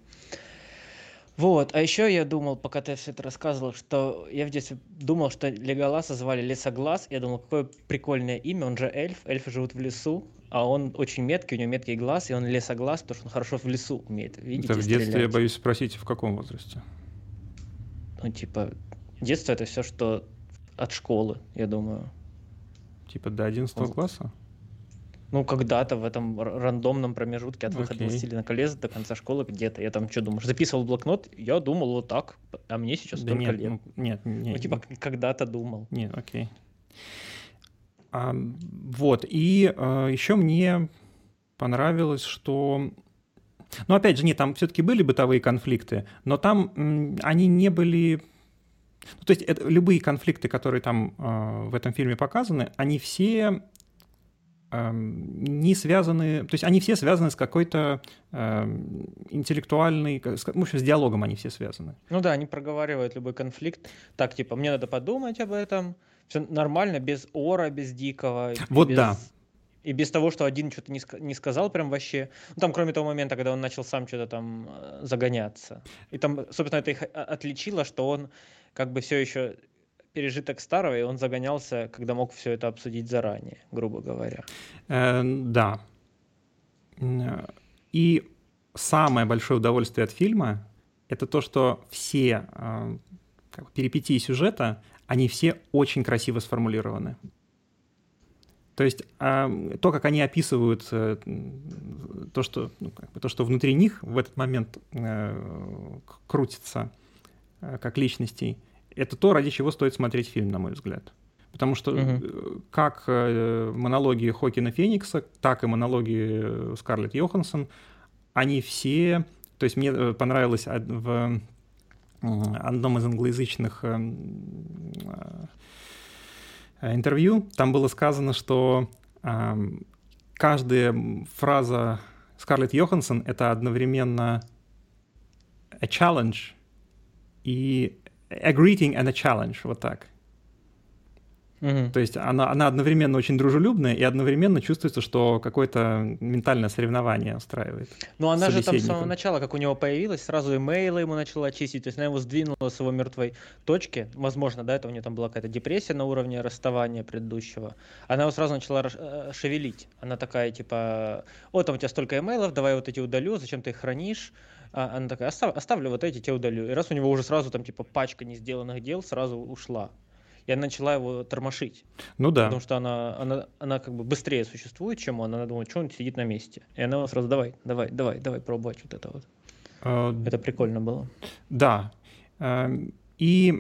Вот, а еще я думал, пока ты все это рассказывал, что я в детстве думал, что Леголаса звали Лесоглаз. Я думал, какое прикольное имя, он же эльф, эльфы живут в лесу, а он очень меткий, у него меткий глаз, и он лесоглаз, потому что он хорошо в лесу умеет видеть Это в детстве, стрелять. я боюсь спросить, в каком возрасте? Ну, типа, детство это все, что от школы, я думаю. Типа до 11 он... класса? Ну, когда-то в этом рандомном промежутке от выхода okay. «Властелина колец» до конца школы где-то. Я там что думаешь? Записывал блокнот, я думал вот так, а мне сейчас да столько нет, лет. Ну, нет, нет. Ну, типа, когда-то думал. Нет, окей. А, вот, и а, еще мне понравилось, что... Ну, опять же, нет, там все-таки были бытовые конфликты, но там м, они не были... Ну, то есть это, любые конфликты, которые там э, в этом фильме показаны, они все не связаны, то есть они все связаны с какой-то э, интеллектуальной, с, в общем, с диалогом они все связаны. Ну да, они проговаривают любой конфликт. Так, типа, мне надо подумать об этом. Все нормально, без ора, без дикого. Вот без... да. И без того, что один что-то не, sk- не сказал прям вообще. Ну, там, кроме того момента, когда он начал сам что-то там э, загоняться. И там, собственно, это их отличило, что он как бы все еще пережиток старого, и он загонялся, когда мог все это обсудить заранее, грубо говоря. Э, да. И самое большое удовольствие от фильма — это то, что все э, как, перипетии сюжета, они все очень красиво сформулированы. То есть э, то, как они описывают э, то, что, ну, как бы, то, что внутри них в этот момент э, крутится, э, как личностей — это то, ради чего стоит смотреть фильм, на мой взгляд. Потому что угу. как э, монологи Хокина Феникса, так и монологи Скарлетт Йоханссон, они все... То есть мне понравилось в одном из англоязычных интервью, там было сказано, что каждая фраза Скарлетт Йоханссон — это одновременно a challenge и a greeting and a challenge, вот так. Угу. То есть она, она одновременно очень дружелюбная и одновременно чувствуется, что какое-то ментальное соревнование устраивает. Ну она же там с самого начала, как у него появилась, сразу имейлы ему начала очистить, то есть она его сдвинула с его мертвой точки, возможно, да, это у нее там была какая-то депрессия на уровне расставания предыдущего, она его сразу начала э, шевелить, она такая типа, о, там у тебя столько имейлов, давай вот эти удалю, зачем ты их хранишь, а она такая, Остав, оставлю вот эти, те удалю. И раз у него уже сразу там типа пачка не сделанных дел, сразу ушла. Я начала его тормошить. Ну да. Потому что она, она, она как бы быстрее существует, чем он. Она думает, что он сидит на месте. И она сразу, давай, давай, давай, давай пробовать вот это вот. А, это прикольно было. Да. И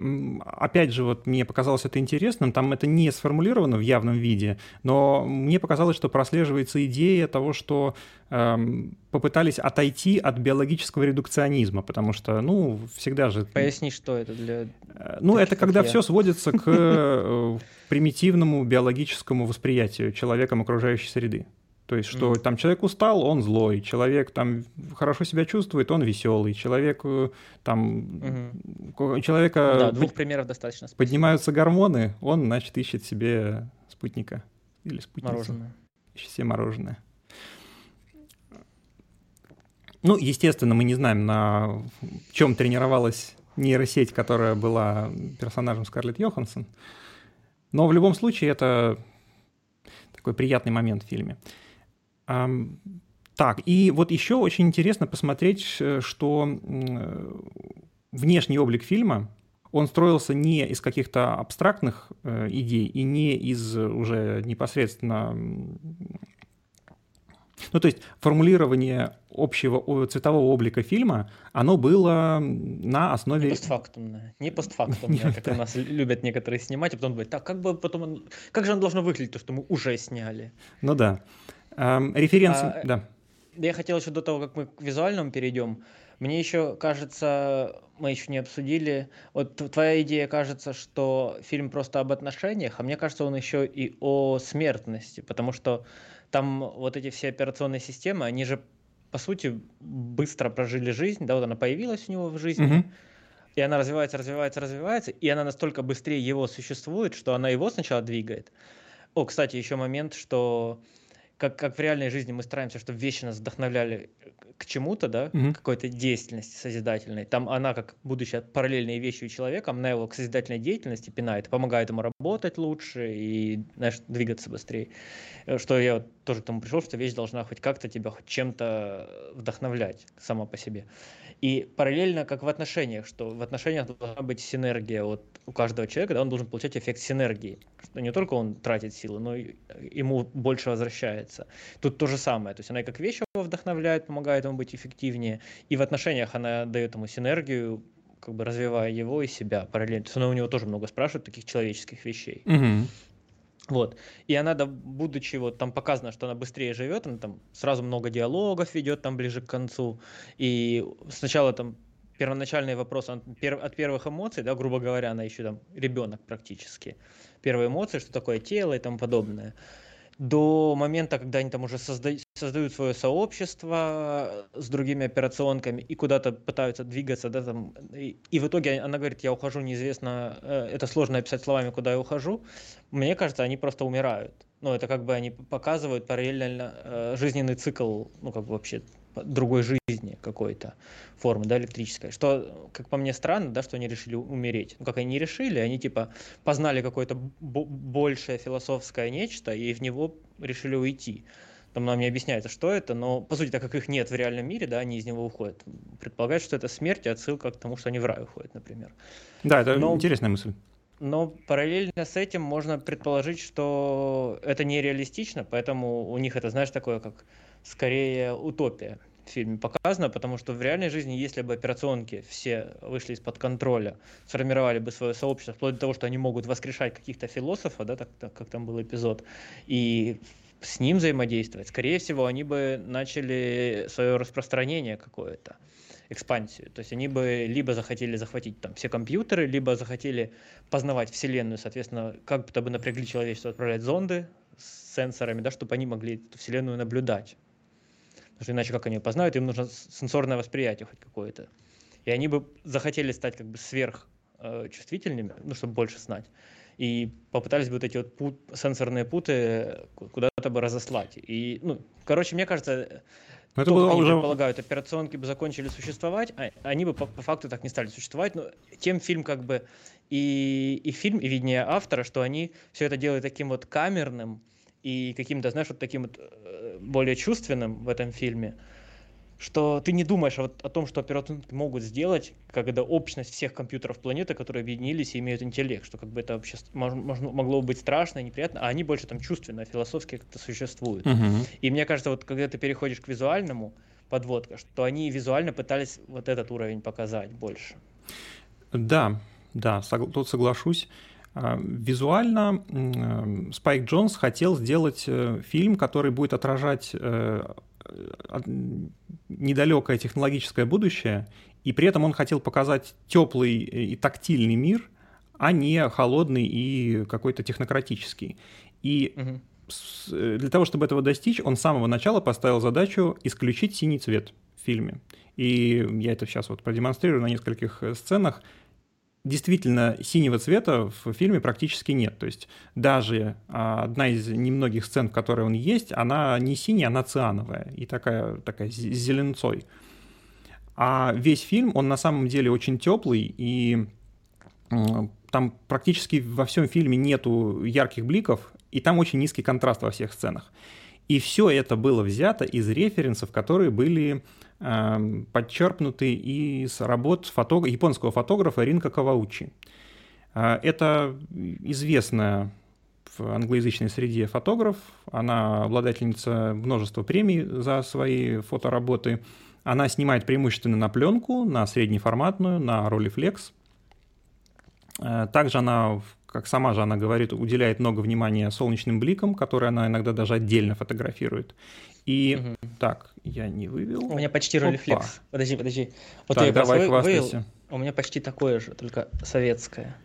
опять же, вот мне показалось это интересным, там это не сформулировано в явном виде, но мне показалось, что прослеживается идея того, что эм, попытались отойти от биологического редукционизма, потому что, ну, всегда же... Поясни, что это для... Э, ну, это когда я. все сводится к э, примитивному биологическому восприятию человеком окружающей среды. То есть, что mm. там человек устал, он злой, человек там хорошо себя чувствует, он веселый, человек э, там mm-hmm. человека да, двух примеров достаточно. Спасибо. Поднимаются гормоны, он значит ищет себе спутника или спутницу. Мороженое. Ищет себе мороженое. Ну, естественно, мы не знаем, на чем тренировалась нейросеть, которая была персонажем Скарлетт Йоханссон. Но в любом случае это такой приятный момент в фильме. Так, и вот еще очень интересно посмотреть, э, что внешний облик фильма, он строился не из каких-то абстрактных э, идей и не из уже непосредственно... Ну, то есть формулирование общего цветового облика фильма, оно было на основе... Не постфактумное. Не постфактумное, [laughs] как у нас любят некоторые снимать, а потом говорят, так, как бы потом... Как же оно должно выглядеть, то, что мы уже сняли? Ну да. Эм, референс, а, да. Я хотел еще до того, как мы к визуальному перейдем, мне еще кажется, мы еще не обсудили, вот твоя идея кажется, что фильм просто об отношениях, а мне кажется, он еще и о смертности, потому что там вот эти все операционные системы, они же, по сути, быстро прожили жизнь, да, вот она появилась у него в жизни, угу. и она развивается, развивается, развивается, и она настолько быстрее его существует, что она его сначала двигает. О, кстати, еще момент, что как, как в реальной жизни мы стараемся, чтобы вещи нас вдохновляли к чему-то, да, mm-hmm. какой-то деятельности созидательной. Там она, как будучи параллельной вещью человека, она его к созидательной деятельности пинает, помогает ему работать лучше и, знаешь, двигаться быстрее. Э, что я вот тоже к тому пришел, что вещь должна хоть как-то тебя хоть чем-то вдохновлять сама по себе. И параллельно, как в отношениях, что в отношениях должна быть синергия вот у каждого человека, да, он должен получать эффект синергии. Что не только он тратит силы, но и ему больше возвращается. Тут то же самое. То есть она и как вещь его вдохновляет, помогает ему быть эффективнее, и в отношениях она дает ему синергию, как бы развивая его и себя параллельно. То есть она у него тоже много спрашивает таких человеческих вещей. Угу. Вот. И она, да, будучи, вот там показано, что она быстрее живет, она там сразу много диалогов ведет там ближе к концу. И сначала там первоначальный вопрос от, первых эмоций, да, грубо говоря, она еще там ребенок практически. Первые эмоции, что такое тело и тому подобное до момента, когда они там уже создают, создают свое сообщество с другими операционками и куда-то пытаются двигаться, да, там, и, и в итоге она говорит, я ухожу, неизвестно, э, это сложно описать словами, куда я ухожу, мне кажется, они просто умирают. Ну, это как бы они показывают параллельно э, жизненный цикл, ну, как бы вообще другой жизни какой-то формы, да, электрической. Что, как по мне, странно, да, что они решили умереть. Ну, как они не решили, они, типа, познали какое-то большее философское нечто и в него решили уйти. Там нам не объясняется, что это, но, по сути, так как их нет в реальном мире, да, они из него уходят. Предполагают, что это смерть и отсылка к тому, что они в рай уходят, например. Да, это но... интересная мысль. Но параллельно с этим можно предположить, что это нереалистично, поэтому у них это, знаешь, такое как скорее утопия в фильме показана, потому что в реальной жизни, если бы операционки все вышли из-под контроля, сформировали бы свое сообщество, вплоть до того, что они могут воскрешать каких-то философов, да, так, так как там был эпизод, и с ним взаимодействовать, скорее всего, они бы начали свое распространение какое-то, экспансию. То есть они бы либо захотели захватить там все компьютеры, либо захотели познавать Вселенную, соответственно, как-то бы напрягли человечество отправлять зонды с сенсорами, да, чтобы они могли эту Вселенную наблюдать. Потому что иначе как они познают, им нужно сенсорное восприятие хоть какое-то. И они бы захотели стать как бы сверх э, ну, чтобы больше знать. И попытались бы вот эти вот пут, сенсорные путы куда-то бы разослать. И, ну, короче, мне кажется, но это было уже... предполагают, операционки бы закончили существовать, а они бы по, по факту так не стали существовать, но тем фильм как бы и, и фильм, и виднее автора, что они все это делают таким вот камерным, и каким-то, знаешь, вот таким вот э, более чувственным в этом фильме, что ты не думаешь о, о том, что операторы могут сделать, когда общность всех компьютеров планеты, которые объединились и имеют интеллект, что как бы это вообще можно, могло быть страшно и неприятно, а они больше там чувственно, философски как-то существуют. Uh-huh. И мне кажется, вот когда ты переходишь к визуальному, подводка, что они визуально пытались вот этот уровень показать больше. Да, да, сог, тут соглашусь. А, визуально Спайк Джонс хотел сделать э, фильм, который будет отражать э, недалекое технологическое будущее, и при этом он хотел показать теплый и тактильный мир, а не холодный и какой-то технократический. И угу. для того, чтобы этого достичь, он с самого начала поставил задачу исключить синий цвет в фильме. И я это сейчас вот продемонстрирую на нескольких сценах действительно синего цвета в фильме практически нет. То есть даже а, одна из немногих сцен, в которой он есть, она не синяя, она циановая и такая, такая зеленцой. А весь фильм, он на самом деле очень теплый, и там практически во всем фильме нету ярких бликов, и там очень низкий контраст во всех сценах. И все это было взято из референсов, которые были Эм, подчеркнуты из работ фото... японского фотографа Ринка Каваучи. Э, это известная в англоязычной среде фотограф, она обладательница множества премий за свои фотоработы. Она снимает преимущественно на пленку, на среднеформатную, на Rolleiflex. Э, также она, как сама же она говорит, уделяет много внимания солнечным бликам, которые она иногда даже отдельно фотографирует. И угу. так, я не вывел. У меня почти ролифлекс. Подожди, подожди. Вот так, давай хвастайся. Вывел. У меня почти такое же, только советское.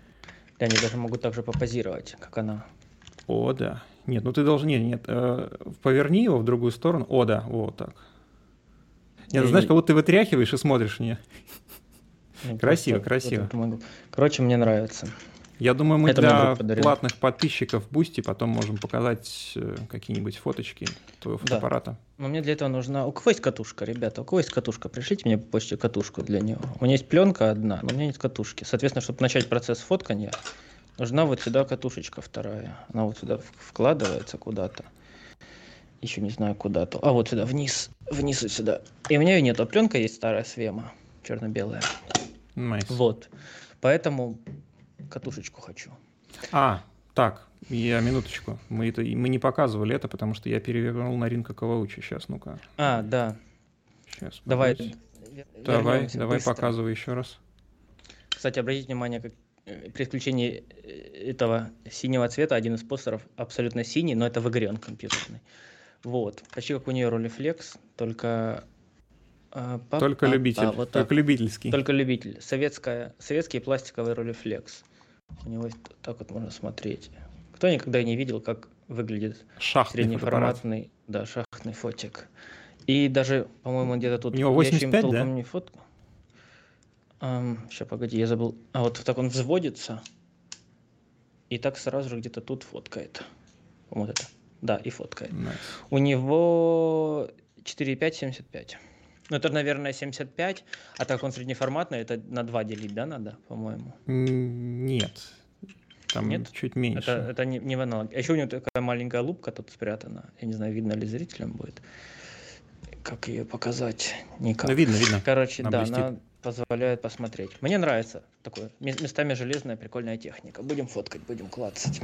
Я они даже могут так же попозировать, как она. О, да. Нет, ну ты должен... Нет, нет. Э, поверни его в другую сторону. О, да, вот так. Нет, ну, знаешь, как будто ты вытряхиваешь и смотришь мне. Красиво, красиво. Короче, мне нравится. Я думаю, мы Это для платных подписчиков Бусти потом можем показать э, какие-нибудь фоточки твоего фотоаппарата. Да. Но мне для этого нужна... У кого есть катушка, ребята? У кого есть катушка? Пришлите мне по почте катушку для него. У меня есть пленка одна, но у меня нет катушки. Соответственно, чтобы начать процесс фоткания, нужна вот сюда катушечка вторая. Она вот сюда вкладывается куда-то. Еще не знаю куда-то. А вот сюда, вниз. Вниз и сюда. И у меня ее нет. А пленка есть старая Свема. Черно-белая. Nice. Вот. Поэтому катушечку хочу. А, так, я минуточку. Мы, это, мы не показывали это, потому что я перевернул на Ринка Каваучи. Сейчас, ну-ка. А, да. Сейчас. Давай. Давай, давай быстро. показывай еще раз. Кстати, обратите внимание, как э, при включении э, этого синего цвета один из постеров абсолютно синий, но это в игре он компьютерный. Вот. Почти как у нее Rolleiflex, только а, только любитель, вот только любительский. Только любитель. Советская, советский пластиковый ролифлекс. У него так вот можно смотреть. Кто никогда не видел, как выглядит шахтный среднеформатный, да, шахтный фотик. И даже, по-моему, где-то тут... У него 85, да? Не фотку. Um, сейчас, погоди, я забыл. А вот так он взводится, и так сразу же где-то тут фоткает. Вот это. Да, и фоткает. Nice. У него 4,5-75. Ну, это, наверное, 75, а так он среднеформатный, это на 2 делить, да, надо, по-моему? Нет, там Нет? чуть меньше. Это, это не, не в аналог. А еще у него такая маленькая лупка тут спрятана. Я не знаю, видно ли зрителям будет. Как ее показать? Никак. Ну, видно, видно. Короче, она да, блестит. она позволяет посмотреть. Мне нравится такое. Местами железная, прикольная техника. Будем фоткать, будем клацать.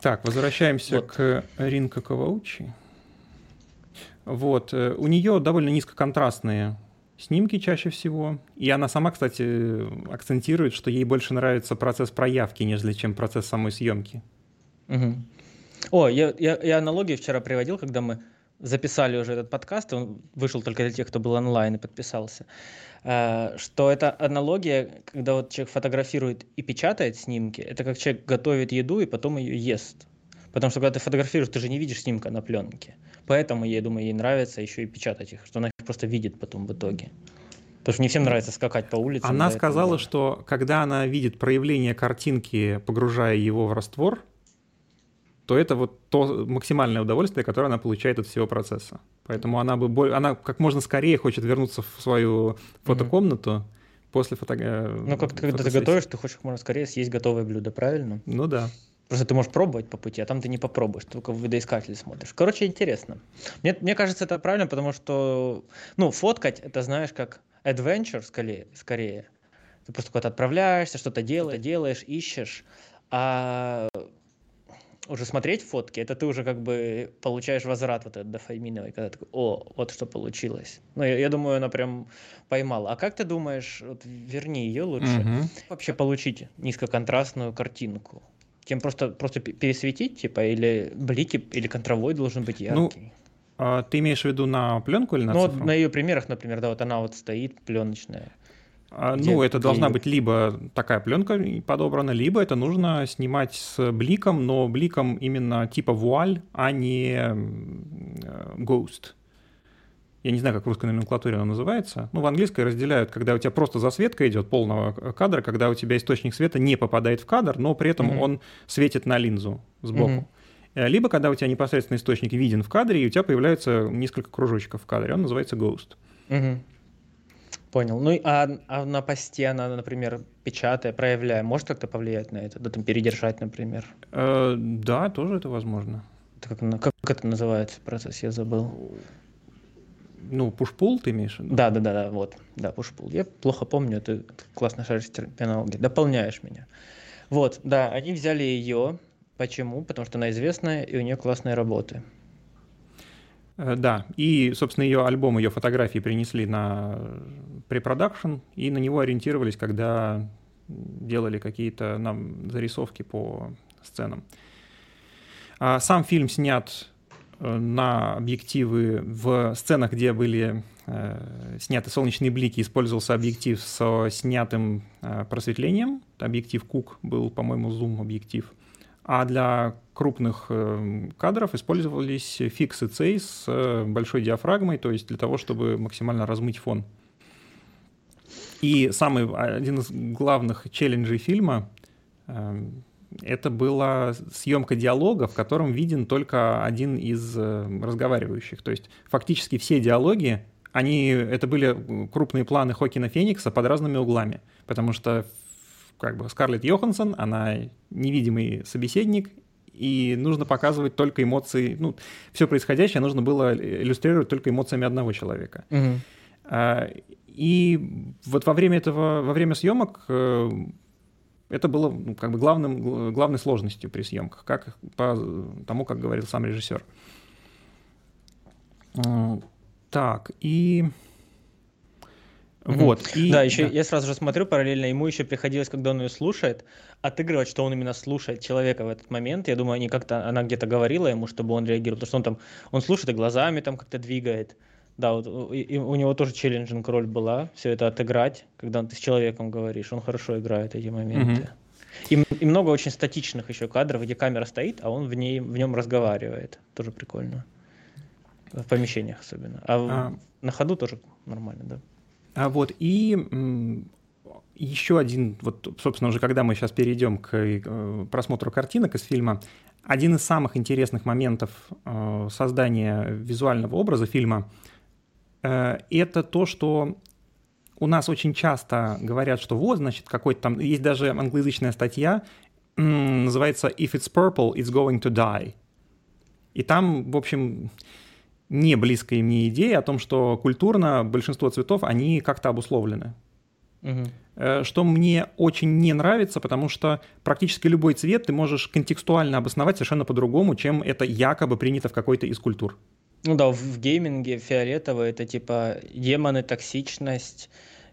Так, возвращаемся вот. к Ринко Каваучи. Вот. Э, у нее довольно низкоконтрастные снимки чаще всего. И она сама, кстати, акцентирует, что ей больше нравится процесс проявки, нежели чем процесс самой съемки. Угу. О, я, я, я аналогию вчера приводил, когда мы записали уже этот подкаст, он вышел только для тех, кто был онлайн и подписался, э, что это аналогия, когда вот человек фотографирует и печатает снимки, это как человек готовит еду и потом ее ест. Потому что когда ты фотографируешь, ты же не видишь снимка на пленке. Поэтому, я думаю, ей нравится еще и печатать их, что она их просто видит потом в итоге. Потому что не всем нравится скакать по улице. Она сказала, что когда она видит проявление картинки, погружая его в раствор, то это вот то максимальное удовольствие, которое она получает от всего процесса. Поэтому она бы она как можно скорее хочет вернуться в свою фотокомнату mm-hmm. после фотографии. Ну, как когда ты готовишь, ты хочешь как можно скорее съесть готовое блюдо, правильно? Ну да. Просто ты можешь пробовать по пути, а там ты не попробуешь, только в видоискателе смотришь. Короче, интересно. Мне, мне кажется, это правильно, потому что, ну, фоткать, это знаешь, как adventure скорее. скорее. Ты просто куда-то отправляешься, что-то делаешь, делаешь, ищешь. А уже смотреть фотки, это ты уже как бы получаешь возврат вот этот дофаминовый, когда ты такой, о, вот что получилось. Ну, я, я думаю, она прям поймала. А как ты думаешь, вот верни ее лучше, угу. вообще получить низкоконтрастную картинку? Тем просто, просто пересветить, типа, или блики, или контровой должен быть ну, яркий? Ну, а ты имеешь в виду на пленку или на Ну, цифру? вот на ее примерах, например, да, вот она вот стоит пленочная. А, ну, это должна быть либо такая пленка подобрана, либо это нужно снимать с бликом, но бликом именно типа вуаль, а не ghost. Я не знаю, как в русской номенклатуре она называется. Ну, в английской разделяют, когда у тебя просто засветка идет полного кадра, когда у тебя источник света не попадает в кадр, но при этом mm-hmm. он светит на линзу сбоку. Mm-hmm. Либо когда у тебя непосредственно источник виден в кадре, и у тебя появляется несколько кружочков в кадре, он называется ghost. Mm-hmm. Понял. Ну, а, а на посте она, например, печатая, проявляя, может как-то повлиять на это? Да, там передержать, например? Э, да, тоже это возможно. Это как, как это называется процесс? Я забыл. Ну, пушпул ты имеешь в виду? Да, да, да, да, вот. Да, пушпул. Я плохо помню, ты классно шаришь терминологии. Дополняешь меня. Вот, да, они взяли ее. Почему? Потому что она известная, и у нее классные работы. Э, да, и, собственно, ее альбом, ее фотографии принесли на препродакшн, и на него ориентировались, когда делали какие-то нам зарисовки по сценам. А сам фильм снят на объективы в сценах, где были э, сняты солнечные блики, использовался объектив с снятым э, просветлением. Объектив Кук был, по-моему, зум-объектив. А для крупных э, кадров использовались фиксы цей с э, большой диафрагмой, то есть для того, чтобы максимально размыть фон. И самый один из главных челленджей фильма э, это была съемка диалога, в котором виден только один из разговаривающих. То есть фактически все диалоги, они, это были крупные планы Хокина Феникса под разными углами, потому что как бы Скарлетт Йоханссон, она невидимый собеседник, и нужно показывать только эмоции, ну, все происходящее нужно было иллюстрировать только эмоциями одного человека. Угу. И вот во время этого, во время съемок э, это было ну, как бы главным, главной сложностью при съемках, как по тому, как говорил сам режиссер. Так, и вот. И, да, еще да. я сразу же смотрю параллельно, ему еще приходилось, когда он ее слушает, отыгрывать, что он именно слушает человека в этот момент. Я думаю, они как-то, она где-то говорила ему, чтобы он реагировал, потому что он там, он слушает и глазами там как-то двигает. Да, вот и, и у него тоже челленджинг роль была, все это отыграть, когда ты с человеком говоришь, он хорошо играет эти моменты. Угу. И, и много очень статичных еще кадров, где камера стоит, а он в, ней, в нем разговаривает. Тоже прикольно. В помещениях особенно. А, а... на ходу тоже нормально, да. А вот и еще один, вот, собственно, уже когда мы сейчас перейдем к э, просмотру картинок из фильма, один из самых интересных моментов э, создания визуального образа фильма это то, что у нас очень часто говорят, что вот, значит, какой-то там, есть даже англоязычная статья, называется «If it's purple, it's going to die». И там, в общем, не близкая мне идея о том, что культурно большинство цветов, они как-то обусловлены. Угу. Что мне очень не нравится, потому что практически любой цвет ты можешь контекстуально обосновать совершенно по-другому, чем это якобы принято в какой-то из культур. Ну да, в гейминге фиолетовый это типа демоны, токсичность,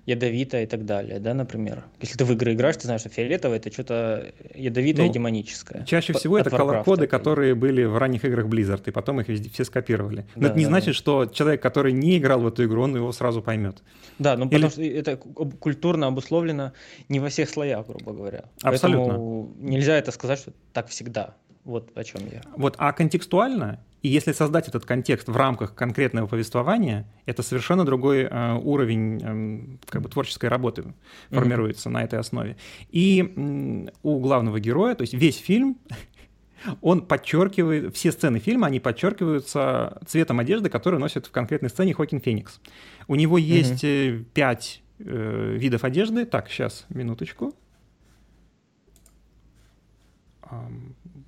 ядовитое и так далее, да, например. Если ты в игры играешь, ты знаешь, что фиолетовое это что-то ядовитое, ну, демоническое. Чаще всего это колор-коды, которые были в ранних играх Blizzard, и потом их везде все скопировали. Но да, это не да, значит, да. что человек, который не играл в эту игру, он его сразу поймет. Да, ну Или... потому что это культурно обусловлено не во всех слоях, грубо говоря. Абсолютно. Поэтому нельзя это сказать, что так всегда. Вот о чем я. Вот, а контекстуально и если создать этот контекст в рамках конкретного повествования, это совершенно другой э, уровень э, как бы творческой работы формируется mm-hmm. на этой основе. И э, у главного героя, то есть весь фильм, [laughs] он подчеркивает, все сцены фильма, они подчеркиваются цветом одежды, который носит в конкретной сцене Хокин Феникс. У него есть mm-hmm. пять э, видов одежды. Так, сейчас, минуточку.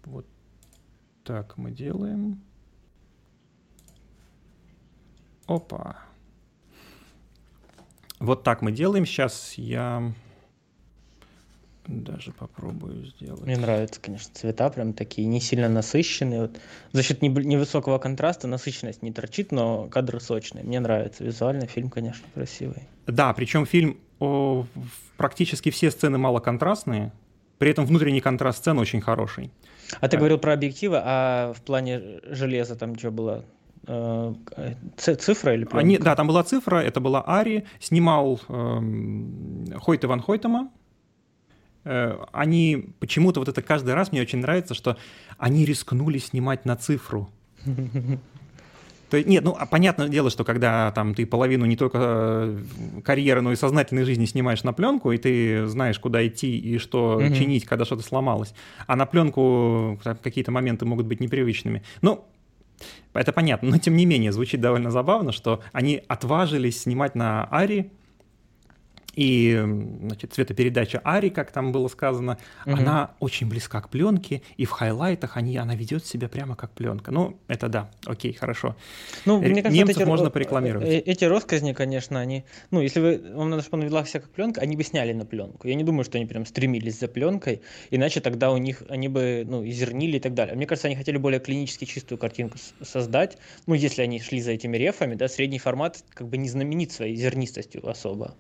Вот так мы делаем. Опа. Вот так мы делаем. Сейчас я Даже попробую сделать. Мне нравятся, конечно, цвета прям такие, не сильно насыщенные. Вот. За счет невысокого контраста насыщенность не торчит, но кадры сочные. Мне нравится. Визуально фильм, конечно, красивый. Да, причем фильм о, практически все сцены малоконтрастные, при этом внутренний контраст сцен очень хороший. А ты говорил про объективы, а в плане железа там что было? Э, цифра или пленка? Они, да, там была цифра, это была Ари, снимал эм, Хойта Ван Хойтема, Э, они почему-то вот это каждый раз мне очень нравится, что они рискнули снимать на цифру. То есть, нет, ну, а понятное дело, что когда там ты половину не только э, карьеры, но и сознательной жизни снимаешь на пленку, и ты знаешь, куда идти и что чинить, когда что-то сломалось, а на пленку какие-то моменты могут быть непривычными. Ну, это понятно, но тем не менее звучит довольно забавно, что они отважились снимать на Ари, и значит, цветопередача Ари, как там было сказано, угу. она очень близка к пленке, и в хайлайтах они, она ведет себя прямо как пленка. Ну, это да, окей, хорошо. Ну, мне кажется, Немцев эти, можно порекламировать. Э, эти россказни, конечно, они... Ну, если вы, вам надо, чтобы она вела себя как пленка, они бы сняли на пленку. Я не думаю, что они прям стремились за пленкой, иначе тогда у них, они бы, ну, изернили и так далее. Мне кажется, они хотели более клинически чистую картинку создать. Ну, если они шли за этими рефами, да, средний формат как бы не знаменит своей зернистостью особо.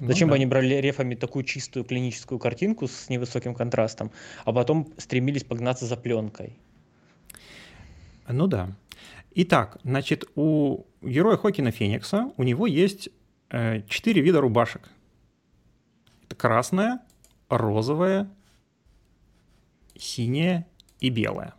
Ну, Зачем да. бы они брали рефами такую чистую клиническую картинку с невысоким контрастом, а потом стремились погнаться за пленкой? Ну да. Итак, значит, у героя Хокина Феникса у него есть э, четыре вида рубашек. Это красная, розовая, синяя и белая.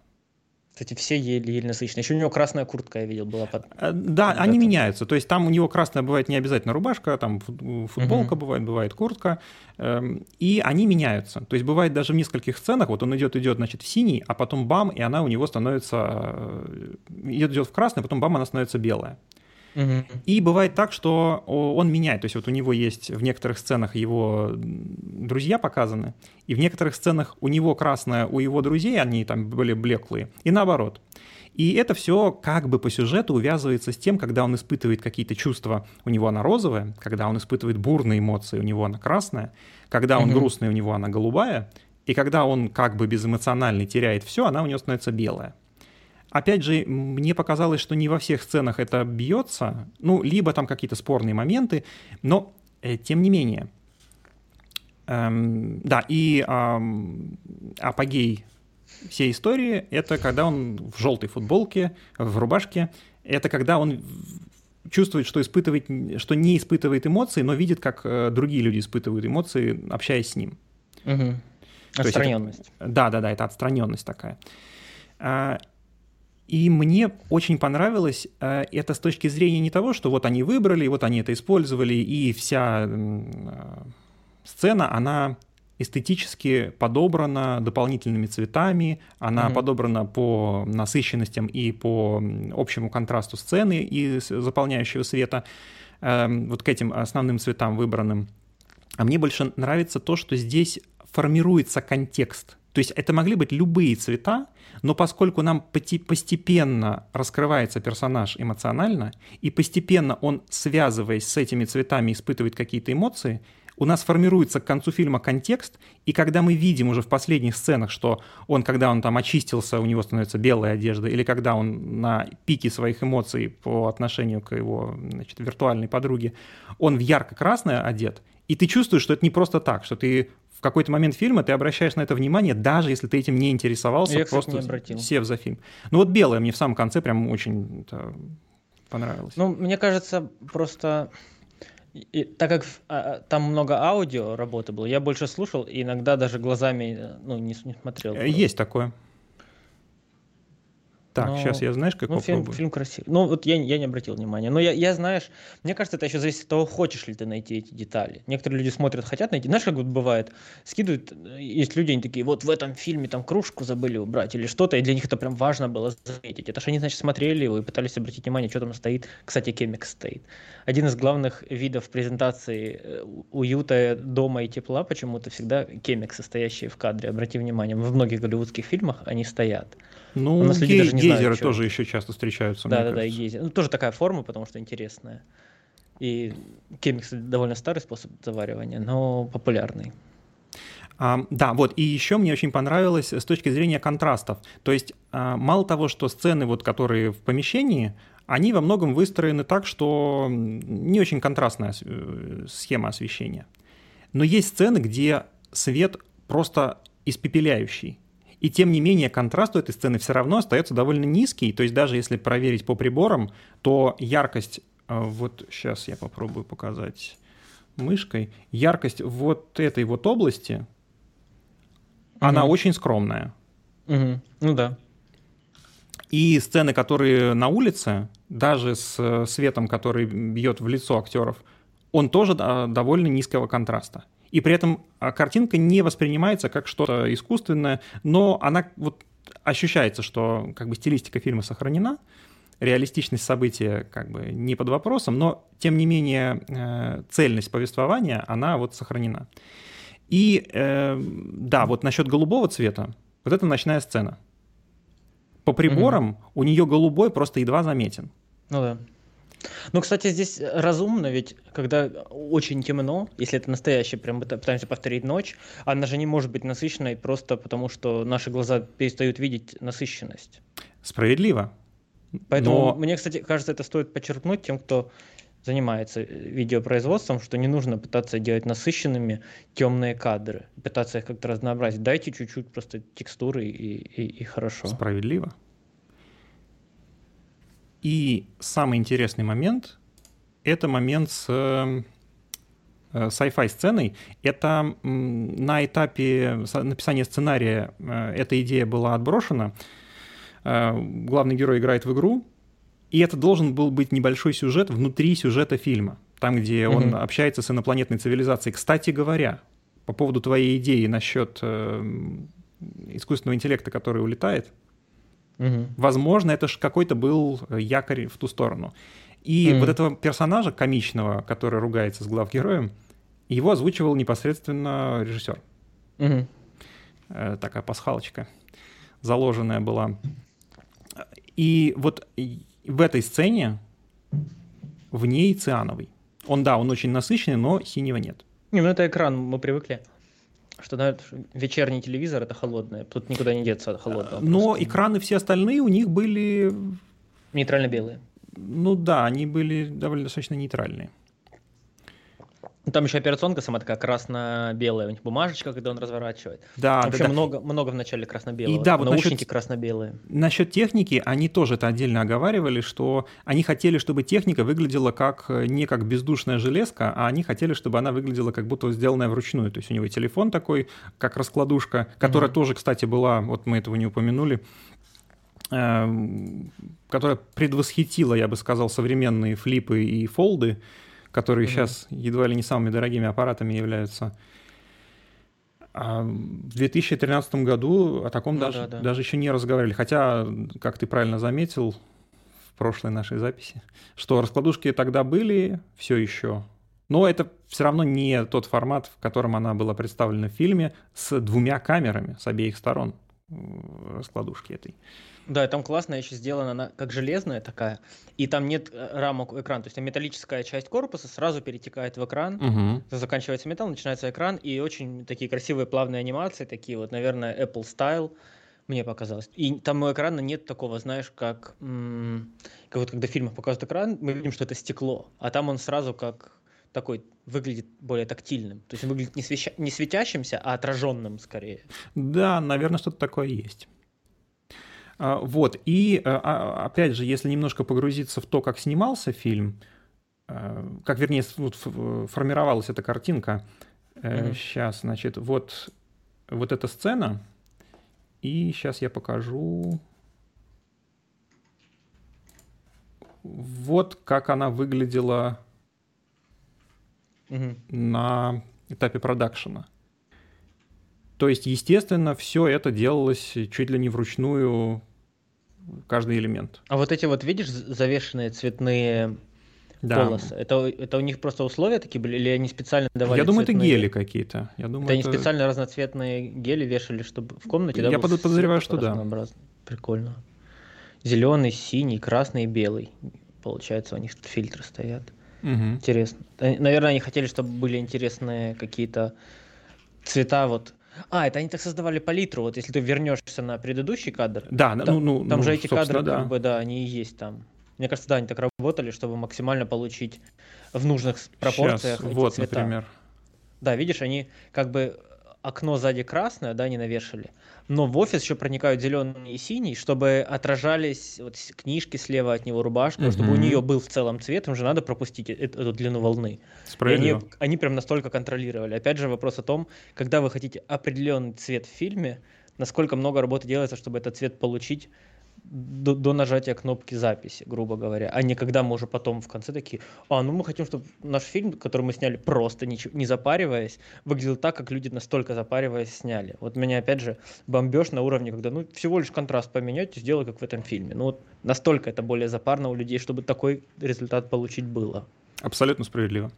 Кстати, все еле-еле насыщенные. Еще у него красная куртка, я видел, была под... Э, да, под они меняются. То есть там у него красная бывает не обязательно рубашка, там футболка угу. бывает, бывает куртка. Эм, и они меняются. То есть бывает даже в нескольких сценах, вот он идет, идет, значит, в синий, а потом бам, и она у него становится... Идет, э, идет в красный, а потом бам, она становится белая. И бывает так, что он меняет. То есть вот у него есть в некоторых сценах его друзья показаны, и в некоторых сценах у него красное, у его друзей они там были блеклые, и наоборот. И это все как бы по сюжету увязывается с тем, когда он испытывает какие-то чувства, у него она розовая, когда он испытывает бурные эмоции, у него она красная, когда он mm грустный, у него она голубая, и когда он как бы безэмоциональный теряет все, она у него становится белая. Опять же, мне показалось, что не во всех сценах это бьется, ну, либо там какие-то спорные моменты, но э, тем не менее. Эм, да, и эм, апогей всей истории — это когда он в желтой футболке, в рубашке, это когда он чувствует, что испытывает, что не испытывает эмоции, но видит, как э, другие люди испытывают эмоции, общаясь с ним. Угу. Отстраненность. Это, да, да, да, это отстраненность такая. И мне очень понравилось э, это с точки зрения не того, что вот они выбрали, вот они это использовали, и вся э, сцена, она эстетически подобрана дополнительными цветами, она mm-hmm. подобрана по насыщенностям и по общему контрасту сцены и заполняющего света, э, вот к этим основным цветам выбранным. А мне больше нравится то, что здесь формируется контекст. То есть это могли быть любые цвета, но поскольку нам постепенно раскрывается персонаж эмоционально, и постепенно он, связываясь с этими цветами, испытывает какие-то эмоции, у нас формируется к концу фильма контекст, и когда мы видим уже в последних сценах, что он, когда он там очистился, у него становится белая одежда, или когда он на пике своих эмоций по отношению к его значит, виртуальной подруге, он в ярко-красное одет, и ты чувствуешь, что это не просто так, что ты какой-то момент фильма ты обращаешь на это внимание, даже если ты этим не интересовался, Я, просто не сев за фильм. Ну вот белое мне в самом конце прям очень понравилось. Ну, мне кажется, просто и, так как а, там много аудио работы было, я больше слушал и иногда даже глазами ну, не, не смотрел. Есть такое. Так, но, сейчас я знаешь, как ну, попробую. Фильм, фильм красивый. Ну, вот я, я не обратил внимания. Но я, я, знаешь, мне кажется, это еще зависит от того, хочешь ли ты найти эти детали. Некоторые люди смотрят, хотят найти. Знаешь, как вот бывает, скидывают, есть люди, они такие, вот в этом фильме там кружку забыли убрать или что-то, и для них это прям важно было заметить. Это же они, значит, смотрели его и пытались обратить внимание, что там стоит. Кстати, кемик стоит. Один из главных видов презентации э, уюта, дома и тепла почему-то всегда кемик, состоящий в кадре. Обрати внимание, в многих голливудских фильмах они стоят. Ну, у нас гей, даже не гейзеры знают, тоже еще часто встречаются. Да, да, кажется. да, и гейзеры. Ну, тоже такая форма, потому что интересная. И кемикс довольно старый способ заваривания, но популярный. А, да, вот, и еще мне очень понравилось с точки зрения контрастов. То есть а, мало того, что сцены, вот, которые в помещении, они во многом выстроены так, что не очень контрастная э, схема освещения. Но есть сцены, где свет просто испепеляющий. И тем не менее контраст у этой сцены все равно остается довольно низкий. То есть даже если проверить по приборам, то яркость, э, вот сейчас я попробую показать мышкой, яркость вот этой вот области, угу. она очень скромная. Угу. Ну да. И сцены, которые на улице, даже с э, светом, который бьет в лицо актеров, он тоже довольно низкого контраста. И при этом а, картинка не воспринимается как что-то искусственное, но она вот ощущается, что как бы стилистика фильма сохранена, реалистичность события как бы не под вопросом, но тем не менее э, цельность повествования, она вот сохранена. И э, да, вот насчет голубого цвета, вот это ночная сцена. По приборам угу. у нее голубой просто едва заметен. Ну да. Ну, кстати, здесь разумно, ведь когда очень темно, если это настоящее, прям пытаемся повторить ночь, она же не может быть насыщенной просто потому, что наши глаза перестают видеть насыщенность. Справедливо. Поэтому Но... мне, кстати, кажется, это стоит подчеркнуть тем, кто занимается видеопроизводством, что не нужно пытаться делать насыщенными темные кадры, пытаться их как-то разнообразить. Дайте чуть-чуть просто текстуры и, и, и хорошо. Справедливо. И самый интересный момент — это момент с э, sci-fi сценой. Это на этапе написания сценария э, эта идея была отброшена. Главный герой играет в игру, и это должен был быть небольшой сюжет внутри сюжета фильма, там, где mm-hmm. он общается с инопланетной цивилизацией. Кстати говоря, по поводу твоей идеи насчет э, искусственного интеллекта, который улетает, угу. возможно, это же какой-то был якорь в ту сторону. И mm. вот этого персонажа комичного, который ругается с главгероем, его озвучивал непосредственно режиссер. Угу. Э, такая пасхалочка заложенная была. И вот в этой сцене в ней циановый. Он, да, он очень насыщенный, но синего нет. Не, ну это экран, мы привыкли. Что да, вечерний телевизор это холодное, тут никуда не деться от холодного. Но просто. экраны все остальные у них были... Нейтрально-белые. Ну да, они были довольно достаточно нейтральные. Там еще операционка сама такая красно-белая, у них бумажечка, когда он разворачивает. Да, Вообще да, много, да. много в начале красно-белого. И да, вот Наушники насчет, красно-белые. Насчет техники, они тоже это отдельно оговаривали, что они хотели, чтобы техника выглядела как не как бездушная железка, а они хотели, чтобы она выглядела как будто сделанная вручную. То есть у него телефон такой, как раскладушка, которая mm-hmm. тоже, кстати, была, вот мы этого не упомянули, эм, которая предвосхитила, я бы сказал, современные флипы и фолды которые mm-hmm. сейчас едва ли не самыми дорогими аппаратами являются. А в 2013 году о таком ну, даже, да, да. даже еще не разговаривали. Хотя, как ты правильно заметил в прошлой нашей записи, что раскладушки тогда были все еще, но это все равно не тот формат, в котором она была представлена в фильме с двумя камерами с обеих сторон раскладушки этой. Да, там классно еще сделана она как железная такая, и там нет э, рамок у экрана, то есть там металлическая часть корпуса сразу перетекает в экран, угу. заканчивается металл, начинается экран, и очень такие красивые плавные анимации, такие вот, наверное, Apple Style, мне показалось. И там у экрана нет такого, знаешь, как, как вот когда в фильмах показывают экран, мы видим, что это стекло, а там он сразу как такой выглядит более тактильным. То есть он выглядит не, свеща... не светящимся, а отраженным скорее. Да, наверное, что-то такое есть. А, вот, и а, а, опять же, если немножко погрузиться в то, как снимался фильм, как, вернее, формировалась эта картинка, mm-hmm. сейчас, значит, вот, вот эта сцена, и сейчас я покажу... Вот как она выглядела угу. на этапе продакшена. То есть, естественно, все это делалось чуть ли не вручную, каждый элемент. А вот эти вот, видишь, завешенные цветные да. полосы, это, это у них просто условия такие были, или они специально давали Я думаю, цветные... это гели какие-то. Я думаю, это, это они специально разноцветные гели вешали, чтобы в комнате, да? Я подозреваю, что да. Прикольно. Зеленый, синий, красный и белый. Получается, у них тут фильтры стоят. Угу. Интересно. Наверное, они хотели, чтобы были интересные какие-то цвета вот А, это они так создавали палитру. Вот если ты вернешься на предыдущий кадр, Да, там, ну, ну, там ну, же эти кадры, да. как бы, да, они и есть там. Мне кажется, да, они так работали, чтобы максимально получить в нужных пропорциях Щас, эти вот, цвета. например. Да, видишь, они как бы окно сзади красное, да, не навешали, но в офис еще проникают зеленый и синий, чтобы отражались вот книжки слева от него, рубашка, чтобы у нее был в целом цвет, им же надо пропустить э- эту, длину волны. И они, они прям настолько контролировали. Опять же, вопрос о том, когда вы хотите определенный цвет в фильме, насколько много работы делается, чтобы этот цвет получить до, до нажатия кнопки записи, грубо говоря, а не когда мы уже потом в конце такие, а, ну мы хотим, чтобы наш фильм, который мы сняли просто ничего, не запариваясь, выглядел так, как люди настолько запариваясь сняли. Вот меня опять же бомбеж на уровне, когда ну всего лишь контраст поменять и сделай как в этом фильме. Ну вот настолько это более запарно у людей, чтобы такой результат получить было. Абсолютно справедливо.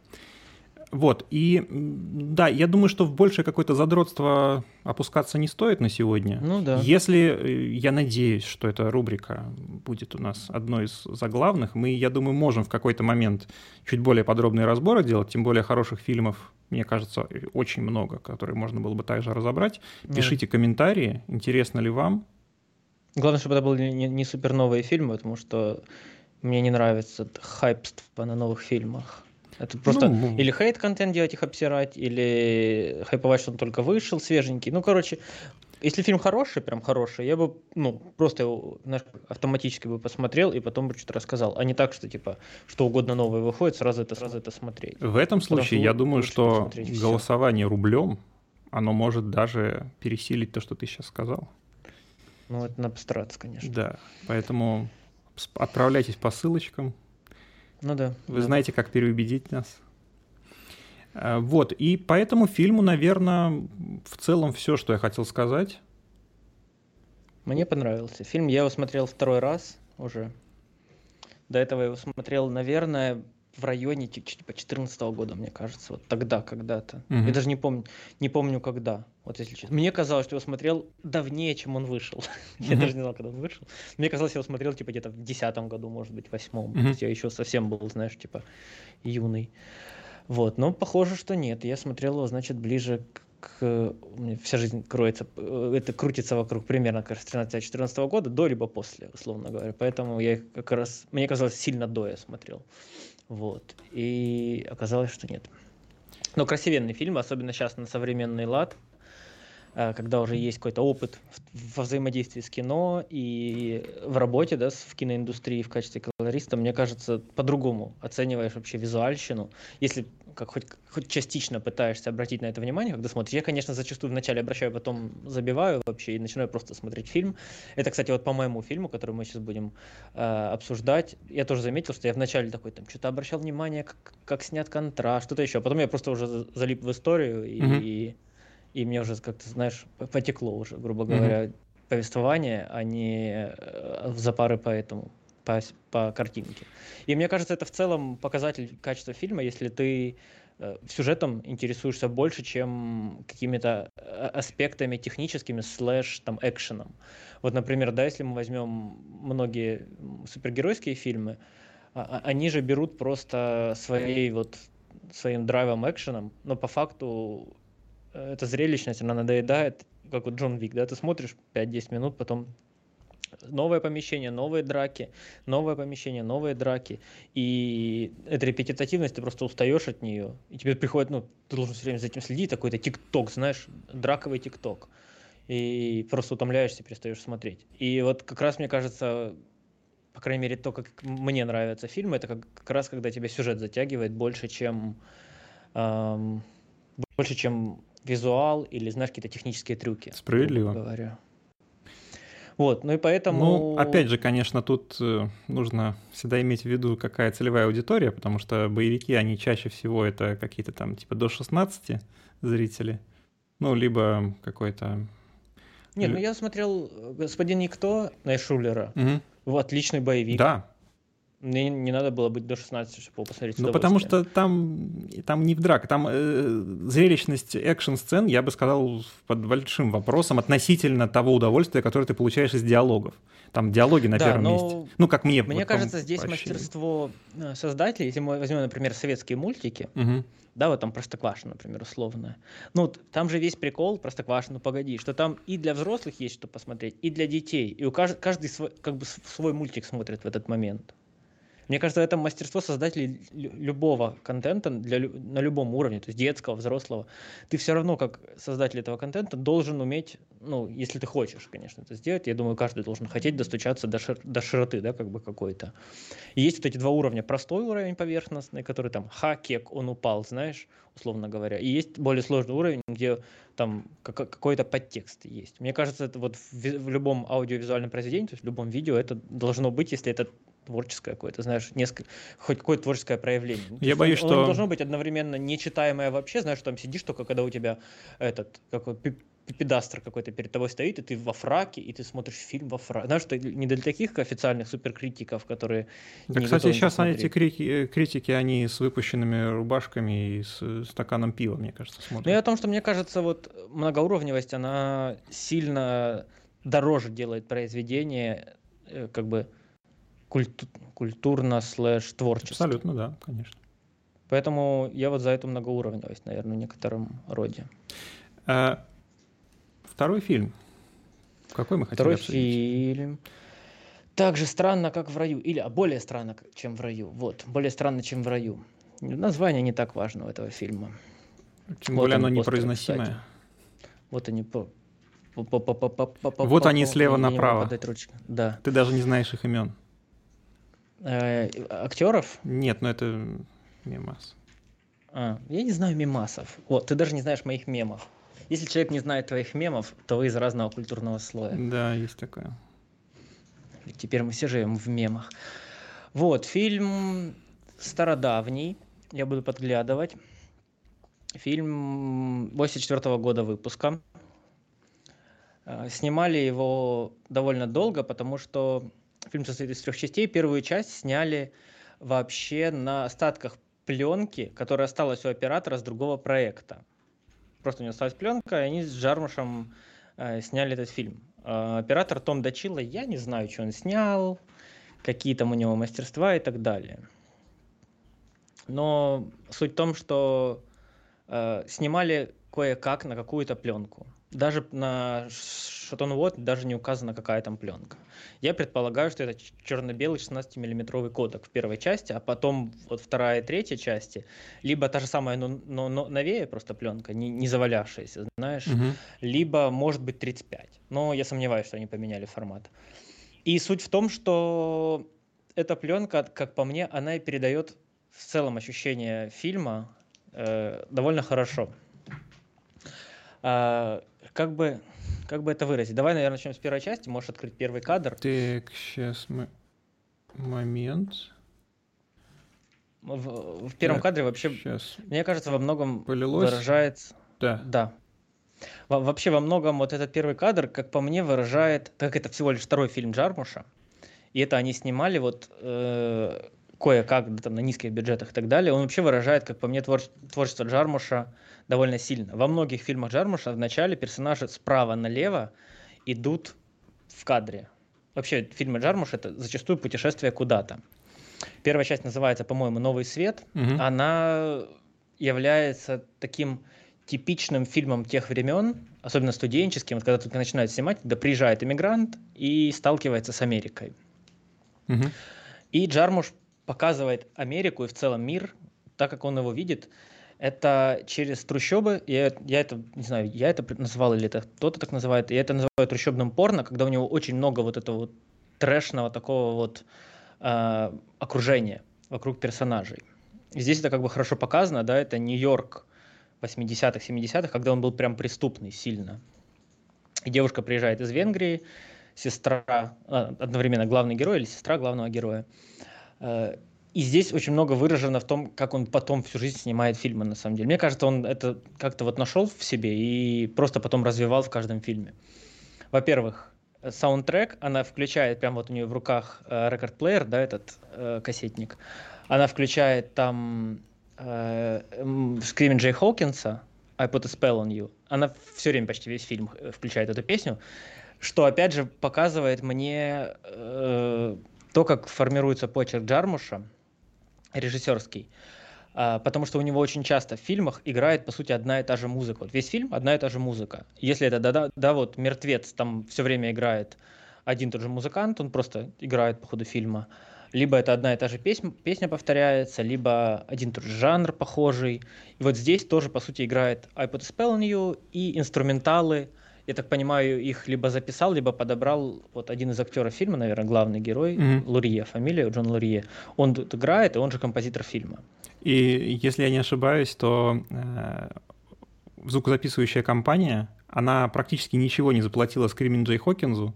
Вот, и да, я думаю, что в большее какое-то задротство опускаться не стоит на сегодня. Ну да. Если, э, я надеюсь, что эта рубрика будет у нас одной из заглавных, мы, я думаю, можем в какой-то момент чуть более подробные разборы делать, тем более хороших фильмов, мне кажется, очень много, которые можно было бы также разобрать. Да. Пишите комментарии, интересно ли вам. Главное, чтобы это были не, не супер новые фильмы, потому что мне не нравится хайпство на новых фильмах. Это просто Ну, или хейт-контент делать их обсирать, или хайповать, что он только вышел, свеженький. Ну, короче, если фильм хороший, прям хороший, я бы, ну, просто его, знаешь, автоматически бы посмотрел и потом бы что-то рассказал. А не так, что, типа, что угодно новое выходит, сразу это, сразу это смотреть. В этом случае я думаю, что голосование рублем, оно может даже пересилить то, что ты сейчас сказал. Ну, это надо постараться, конечно. Да, поэтому отправляйтесь по ссылочкам. Ну да. Вы да. знаете, как переубедить нас. А, Вот, и по этому фильму, наверное, в целом все, что я хотел сказать. Мне понравился. Фильм я его смотрел второй раз уже. До этого я его смотрел, наверное, в районе ти- типа 14 года, мне кажется. Вот тогда, когда-то. Мгм. Я даже не помню, не помню когда. Вот если честно. Мне казалось, что я его смотрел давнее, чем он вышел. [laughs] Я даже не знал, когда он вышел. Мне казалось, я его смотрел типа где-то в десятом году, может быть, восьмом. То есть Я еще совсем был, знаешь, типа юный. Вот, но похоже, что нет. Я смотрел его, значит, ближе к... к- вся жизнь кроется, э, это крутится вокруг примерно раз 13-14 года, до либо после, условно говоря. Поэтому я их как раз, мне казалось, сильно до я смотрел. Вот. И оказалось, что нет. Но красивенный фильм, особенно сейчас на современный лад, когда уже есть какой-то опыт во взаимодействии с кино и в работе, да, в киноиндустрии в качестве колориста, мне кажется, по-другому оцениваешь вообще визуальщину. Если как хоть, хоть частично пытаешься обратить на это внимание, когда смотришь. Я, конечно, зачастую вначале обращаю, потом забиваю вообще и начинаю просто смотреть фильм. Это, кстати, вот по моему фильму, который мы сейчас будем э, обсуждать, я тоже заметил, что я вначале такой там что-то обращал внимание, как, как снят контраст, что-то еще. Потом я просто уже за- залип в историю и, Мгм. И, мне уже как-то, знаешь, потекло уже, грубо говоря, повествование, а не э, запары по этому, по, по картинке. И мне кажется, это в целом показатель качества фильма, если ты э, сюжетом интересуешься больше, чем какими-то э, аспектами техническими слэш там экшеном. Вот, например, да, если мы возьмем многие супергеройские фильмы, а- а- они же берут просто своей вот своим драйвом экшеном, но по факту эта зрелищность, она надоедает, как вот Джон Вик, да, ты смотришь 5-10 минут, потом новое помещение, новые драки, новое помещение, новые драки. И эта репетитивность, ты просто устаешь от нее. И тебе приходит, ну, ты должен все время за этим следить, такой-то тикток, знаешь, драковый тикток. И просто утомляешься, перестаешь смотреть. И вот как раз, мне кажется, по крайней мере, то, как мне нравятся фильмы, это как, как раз когда тебя сюжет затягивает больше, чем ам, больше, чем визуал или, знаешь, какие-то технические трюки. Справедливо. Говоря. Вот, ну и поэтому... Ну, опять же, конечно, тут э, нужно всегда иметь в виду, какая целевая аудитория, потому что боевики, они чаще всего это какие-то там типа до 16 зрители, ну, либо какой-то... Нет, ну я смотрел э, «Господин Никто» Найшулера. Вот, отличный боевик. Да, Мне не надо было быть до 16, чтобы посмотреть. Ну, потому что там, там не в драк, там э, зрелищность экшн-сцен, я бы сказал, под большим вопросом относительно того удовольствия, которое ты получаешь из диалогов. Там диалоги на да, первом месте. Ну, как мне. Мне вот, кажется, здесь вообще... мастерство э, создателей, если мы возьмем, например, советские мультики, угу. да, вот там Простоквашино, например, условно. Ну, там же весь прикол Простоквашино, ну, погоди, что там и для взрослых есть что посмотреть, и для детей. И у каждый, каждый свой, как бы свой мультик смотрит в этот момент. Мне кажется, это мастерство создателей любого контента для, на любом уровне, то есть детского, взрослого. Ты все равно, как создатель этого контента, должен уметь, ну, если ты хочешь, конечно, это сделать. Я думаю, каждый должен хотеть достучаться до, шир, до широты, да, как бы какой-то. И есть вот эти два уровня. Простой уровень поверхностный, который там ха, кек, он упал, знаешь, условно говоря. И есть более сложный уровень, где там какой-то подтекст есть. Мне кажется, это вот в, любом аудиовизуальном произведении, то есть в любом видео это должно быть, если это творческое какое-то, знаешь, несколько, хоть какое-то творческое проявление. Ну, Я боюсь, он, что... Он должно быть одновременно нечитаемое вообще, знаешь, там сидишь только, когда у тебя этот, какой педастр какой-то перед тобой стоит, и ты во фраке, и ты смотришь фильм во фраке. Знаешь, что не для таких официальных суперкритиков, которые... Да, кстати, сейчас посмотреть. эти крики, критики, они с выпущенными рубашками и с стаканом пива, мне кажется, смотрят. Ну и о том, что мне кажется, вот многоуровневость, она сильно дороже делает произведение, э, как бы культу культурно слэш творчество. Абсолютно, да, конечно. Поэтому я вот за эту многоуровневость, наверное, в некотором роде. А, второй фильм. Какой мы хотели Второй обсудить? фильм. Так же странно, как в раю. Или а более странно, чем в раю. Вот, более странно, чем в раю. Название не так важно у этого фильма. Тем вот более оно непроизносимое. Кстати. Вот они по... Вот они слева направо. Да. Ты даже не знаешь их имен. Э, актеров? Нет, ну это мемас. А, я не знаю мемасов. Вот, ты даже не знаешь моих мемов. Если человек не знает твоих мемов, то вы из разного культурного слоя. Да, есть такое. теперь мы все живем в мемах. Вот, фильм стародавний. Я буду подглядывать. Фильм 84 -го года выпуска. Э, снимали его довольно долго, потому что Фильм состоит из трех частей. Первую часть сняли вообще на остатках пленки, которая осталась у оператора с другого проекта. Просто у него осталась пленка, и они с Жармушем э, сняли этот фильм. Э, оператор Том Дачило, я не знаю, что он снял, какие там у него мастерства и так далее. Но суть в том, что э, снимали кое-как на какую-то пленку. Даже на Шатон Вот даже не указана, какая там пленка. Я предполагаю, что это черно-белый 16-миллиметровый кодек в первой части, а потом вот вторая и третья части, либо та же самая, но, но, но новее просто пленка, не, не завалявшаяся, знаешь, угу. либо, может быть, 35. Но я сомневаюсь, что они поменяли формат. И суть в том, что эта пленка, как по мне, она и передает в целом ощущение фильма э, довольно хорошо. А, как бы, как бы это выразить? Давай, наверное, начнем с первой части. Можешь открыть первый кадр. Так, сейчас мы... Момент. В, в первом так, кадре вообще, сейчас. мне кажется, во многом Полилось? выражается... Да. Да. Во вообще во многом вот этот первый кадр, как по мне, выражает... Так это всего лишь второй фильм Джармуша. И это они снимали вот э, кое-как да, там, на низких бюджетах и так далее. Он вообще выражает, как по мне, твор творчество Джармуша довольно сильно. Во многих фильмах Джармуша в начале персонажи справа налево идут в кадре. Вообще фильмы Джармуша это зачастую путешествие куда-то. Первая часть называется, по-моему, «Новый свет». Угу. Она является таким типичным фильмом тех времен, особенно студенческим, вот когда только начинают снимать, когда приезжает иммигрант и сталкивается с Америкой. Угу. И Джармуш показывает Америку и в целом мир, так как он его видит, это через трущобы, я, я это, не знаю, я это называл или это кто-то так называет, я это называю трущобным порно, когда у него очень много вот этого вот трэшного такого вот э, окружения вокруг персонажей. И здесь это как бы хорошо показано, да, это Нью-Йорк 80-х, 70-х, когда он был прям преступный сильно. И девушка приезжает из Венгрии, сестра, а, одновременно главный герой или сестра главного героя, э, и здесь очень много выражено в том, как он потом всю жизнь снимает фильмы, на самом деле. Мне кажется, он это как-то вот нашел в себе и просто потом развивал в каждом фильме. Во-первых, саундтрек, она включает, прям вот у нее в руках э, рекорд-плеер, да, этот э, кассетник, она включает там э, Screaming Джей Хоукинса, I Put a Spell on You. Она все время, почти весь фильм э, включает эту песню, что, опять же, показывает мне э, то, как формируется почерк Джармуша, режиссерский. А, потому что у него очень часто в фильмах играет, по сути, одна и та же музыка. Вот весь фильм одна и та же музыка. Если это, да, да, да, вот «Мертвец», там все время играет один тот же музыкант, он просто играет по ходу фильма. Либо это одна и та же песня, песня повторяется, либо один тот же жанр похожий. И вот здесь тоже, по сути, играет I Put a Spell on You и инструменталы. Я так понимаю, их либо записал, либо подобрал вот один из актеров фильма, наверное, главный герой, mm-hmm. Лурье, фамилия Джон Лурье. Он тут играет, и он же композитор фильма. И если я не ошибаюсь, то э, звукозаписывающая компания, она практически ничего не заплатила Скримин Джей Хокинзу.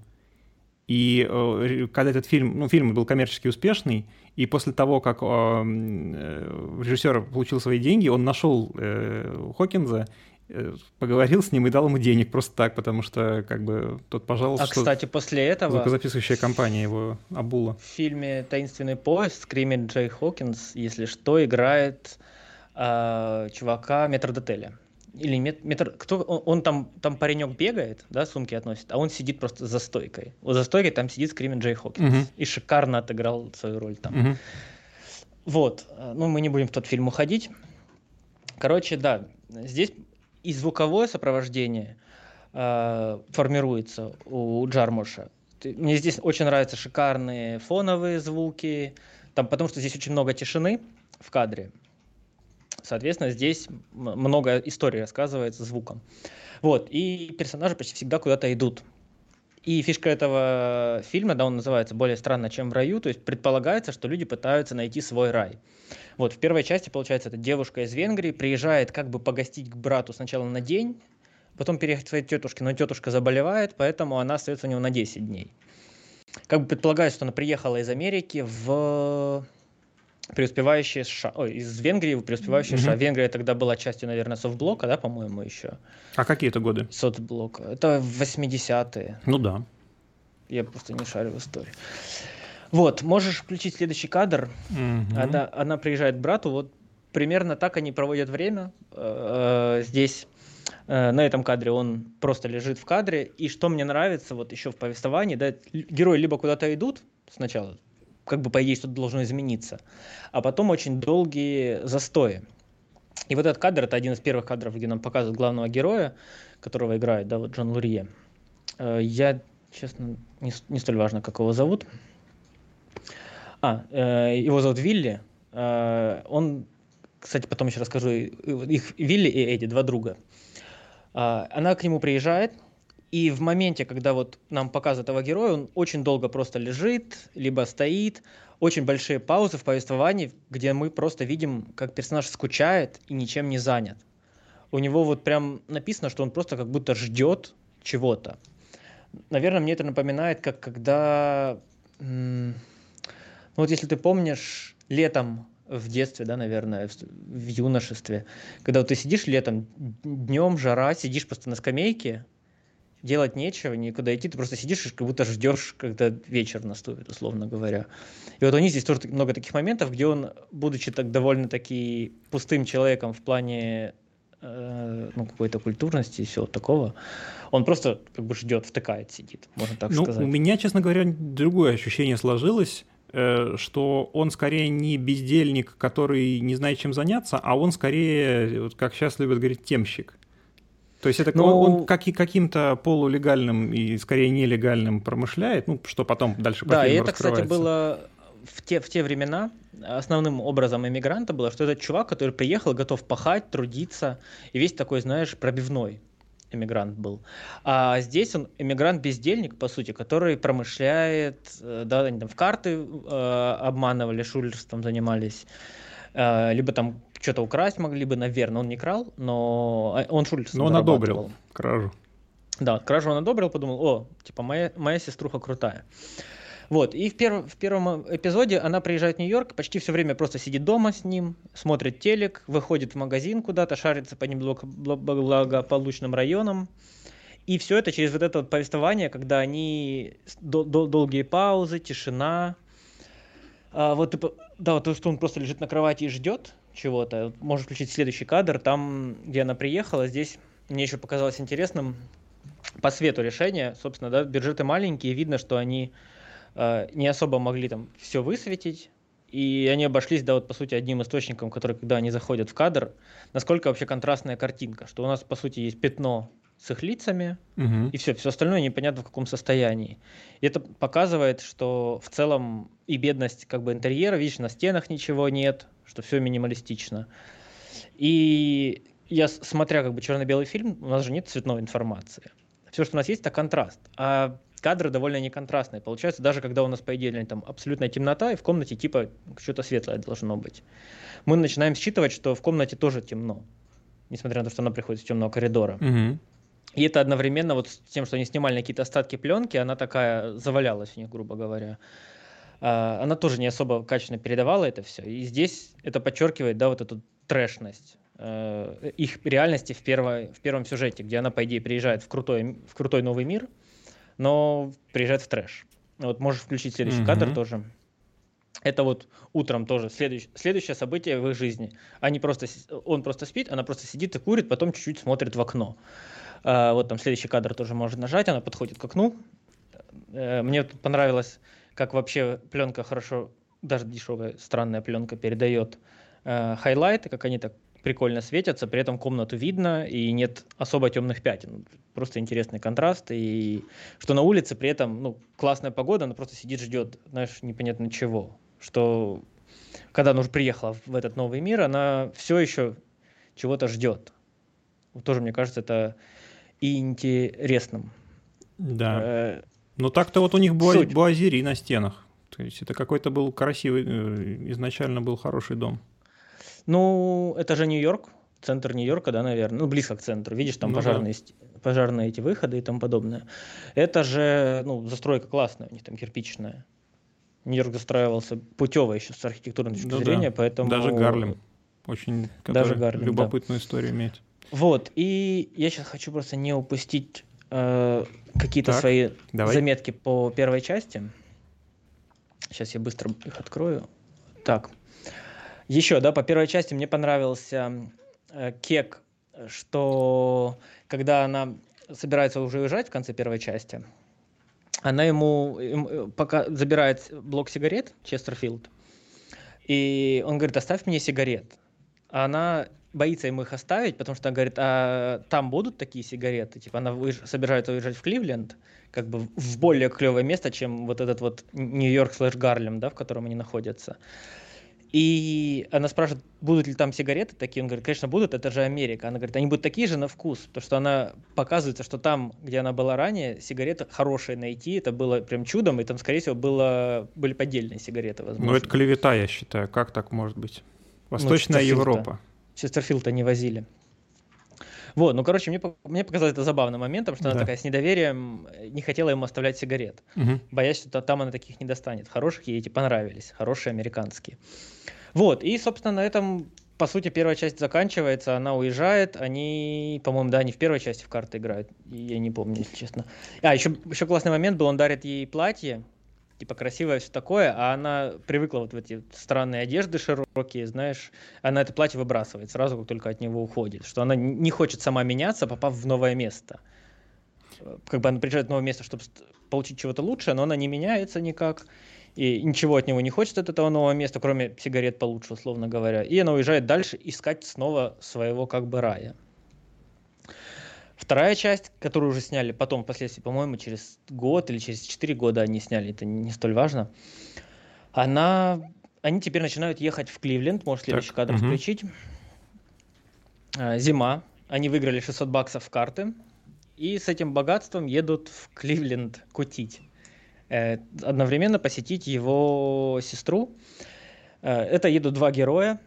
И э, когда этот фильм, ну, фильм был коммерчески успешный, и после того, как э, э режиссер получил свои деньги, он нашел э, Хокинза поговорил с ним и дал ему денег просто так, потому что как бы тот, пожалуйста. А кстати, после этого звукозаписывающая компания его обула. В фильме "Таинственный поезд" скримит Джей Хокинс, если что, играет э, чувака метрдотеля. Или мет, метр, кто он, он там там паренек бегает, да, сумки относит, а он сидит просто за стойкой. Вот за стойкой там сидит скримит Джей Хокинс угу. и шикарно отыграл свою роль там. Угу. Вот, э, ну мы не будем в тот фильм уходить. Короче, да, здесь и звуковое сопровождение э, формируется у Джармуша. Мне здесь очень нравятся шикарные фоновые звуки, там, потому что здесь очень много тишины в кадре. Соответственно, здесь много истории рассказывается звуком. Вот, и персонажи почти всегда куда-то идут. И фишка этого фильма, да, он называется «Более странно, чем в раю», то есть предполагается, что люди пытаются найти свой рай. Вот, в первой части, получается, эта девушка из Венгрии приезжает как бы погостить к брату сначала на день, потом переехать к своей тетушке, но тетушка заболевает, поэтому она остается у него на 10 дней. Как бы предполагается, что она приехала из Америки в преуспевающие США, ой, из Венгрии преуспевающие mm-hmm. США. Венгрия тогда была частью, наверное, совблока, да, по-моему, еще. А какие это годы? Совблока. Это 80-е. Ну да. Я просто не шарю в истории. Вот, можешь включить следующий кадр. Mm-hmm. Она, она приезжает к брату, вот примерно так они проводят время. Э, здесь э, на этом кадре он просто лежит в кадре. И что мне нравится, вот еще в повествовании, да, герои либо куда-то идут сначала, как бы по идее что-то должно измениться. А потом очень долгие застои. И вот этот кадр, это один из первых кадров, где нам показывают главного героя, которого играет, да, вот Джон Лурье. Э, я, честно, не, не столь важно, как его зовут. А, э, его зовут Вилли. Э, он, кстати, потом еще расскажу, их Вилли и Эдди, два друга. Она к нему приезжает, и в моменте, когда вот нам показывают этого героя, он очень долго просто лежит, либо стоит, очень большие паузы в повествовании, где мы просто видим, как персонаж скучает и ничем не занят. У него вот прям написано, что он просто как будто ждет чего-то. Наверное, мне это напоминает, как когда... Ну вот если ты помнишь, летом в детстве, да, наверное, в, в юношестве, когда вот ты сидишь летом, днем жара, сидишь просто на скамейке, делать нечего, никуда идти, ты просто сидишь и как будто ждешь, когда вечер наступит, условно говоря. И вот у них здесь тоже много таких моментов, где он, будучи так довольно-таки пустым человеком в плане э, ну, какой-то культурности и всего такого, он просто как бы ждет, втыкает, сидит, можно так ну, сказать. У меня, честно говоря, другое ощущение сложилось, э, что он скорее не бездельник, который не знает, чем заняться, а он скорее, вот как сейчас любят говорить, темщик. То есть это Но... он, он как, каким-то полулегальным и скорее нелегальным промышляет, ну, что потом дальше по Да, и это, кстати, было в те, в те времена основным образом иммигранта было, что этот чувак, который приехал, готов пахать, трудиться, и весь такой, знаешь, пробивной иммигрант был. А здесь он иммигрант-бездельник, по сути, который промышляет, э, да, они там в карты э, обманывали, шулерством занимались, э, либо там что-то украсть могли бы, наверное, он не крал, но а, он Шульц Но он одобрил кражу. Да, кражу он одобрил, подумал, о, типа, моя, моя сеструха крутая. Вот, и в, перв, в первом эпизоде она приезжает в Нью-Йорк, почти все время просто сидит дома с ним, смотрит телек, выходит в магазин куда-то, шарится по неблагополучным районам. И все это через вот это вот повествование, когда они дол- дол- долгие паузы, тишина. А, вот да, вот то, что он просто лежит на кровати и ждет чего-то. Можешь включить следующий кадр, там, где она приехала, здесь мне еще показалось интересным по свету решение. Собственно, да, бюджеты маленькие, видно, что они э, не особо могли там все высветить. И они обошлись, да, вот по сути, одним источником, который, когда они заходят в кадр, насколько вообще контрастная картинка, что у нас, по сути, есть пятно с их лицами, угу. и все, все остальное непонятно в каком состоянии. И это показывает, что в целом и бедность как бы интерьера, видишь, на стенах ничего нет, что все минималистично. И я, смотря как бы черно-белый фильм, у нас же нет цветной информации. Все, что у нас есть, это контраст. А кадры довольно неконтрастные. Получается, даже когда у нас, по идее, там абсолютная темнота, и в комнате типа что-то светлое должно быть. Мы начинаем считывать, что в комнате тоже темно, несмотря на то, что она приходит из темного коридора. Угу. И это одновременно вот с тем, что они снимали какие-то остатки пленки, она такая завалялась у них, грубо говоря. А, она тоже не особо качественно передавала это все. И здесь это подчеркивает, да, вот эту трэшность э, их реальности в, первой, в первом сюжете, где она, по идее, приезжает в крутой, в крутой новый мир, но приезжает в трэш. Вот можешь включить следующий mm-hmm. кадр тоже. Это вот утром тоже следующ, следующее событие в их жизни. Они просто, он просто спит, она просто сидит и курит, потом чуть-чуть смотрит в окно. А, вот там следующий кадр тоже может нажать, она подходит к окну. А, мне тут понравилось, как вообще пленка хорошо, даже дешевая странная пленка передает а, хайлайты, как они так прикольно светятся, при этом комнату видно и нет особо темных пятен. Просто интересный контраст. И что на улице при этом ну, классная погода, она просто сидит, ждет, знаешь, непонятно чего. Что когда она уже приехала в этот новый мир, она все еще чего-то ждет. Тоже, мне кажется, это интересным. Да. Э, ну так-то вот у них буа- буазери на стенах. То есть это какой-то был красивый, э, изначально был хороший дом. Ну, это же Нью-Йорк, центр Нью-Йорка, да, наверное, ну, близко к центру. Видишь, там ну, пожарные, да. пожарные эти выходы и тому подобное. Это же, ну, застройка классная, у них там кирпичная. Нью-Йорк застраивался путево еще с архитектурной точки ну, зрения, да. поэтому... Даже Гарлем. Очень Даже Гарлем, любопытную да. историю имеет. Вот, и я сейчас хочу просто не упустить э, какие-то свои давай. заметки по первой части. Сейчас я быстро их открою. Так, еще, да, по первой части мне понравился э, кек, что когда она собирается уже уезжать в конце первой части, она ему, ему э, пока забирает блок сигарет, Честерфилд, и он говорит, оставь мне сигарет. А она боится ему их оставить, потому что она говорит, а там будут такие сигареты? Типа она выезж... собирается уезжать в Кливленд, как бы в более клевое место, чем вот этот вот Нью-Йорк слэш Гарлем, да, в котором они находятся. И она спрашивает, будут ли там сигареты такие. Он говорит, конечно, будут, это же Америка. Она говорит, они будут такие же на вкус. Потому что она показывается, что там, где она была ранее, сигареты хорошие найти. Это было прям чудом. И там, скорее всего, было, были поддельные сигареты, возможно. Ну, это клевета, я считаю. Как так может быть? Ну, Восточная ну, Европа. Честерфилд-то не возили. Вот, ну, короче, мне, мне показалось это забавным моментом, что да. она такая с недоверием э, не хотела ему оставлять сигарет, угу. боясь, что там она таких не достанет. Хороших ей эти понравились, хорошие американские. Вот, и, собственно, на этом, по сути, первая часть заканчивается, она уезжает, они, по-моему, да, они в первой части в карты играют, я не помню, если честно. А, еще, еще классный момент был, он дарит ей платье, типа красивое все такое, а она привыкла вот в эти странные одежды широкие, знаешь, она это платье выбрасывает сразу, как только от него уходит, что она не хочет сама меняться, попав в новое место. Как бы она приезжает в новое место, чтобы получить чего-то лучшее, но она не меняется никак, и ничего от него не хочет от этого нового места, кроме сигарет получше, условно говоря. И она уезжает дальше искать снова своего как бы рая. Вторая часть, которую уже сняли потом, впоследствии, по-моему, через год или через четыре года они сняли, это не столь важно, она... Они теперь начинают ехать в Кливленд, можешь следующий так, кадр угу. включить. А, зима, они выиграли 600 баксов в карты, и с этим богатством едут в Кливленд кутить. Э, одновременно посетить его сестру. Э, это едут два героя,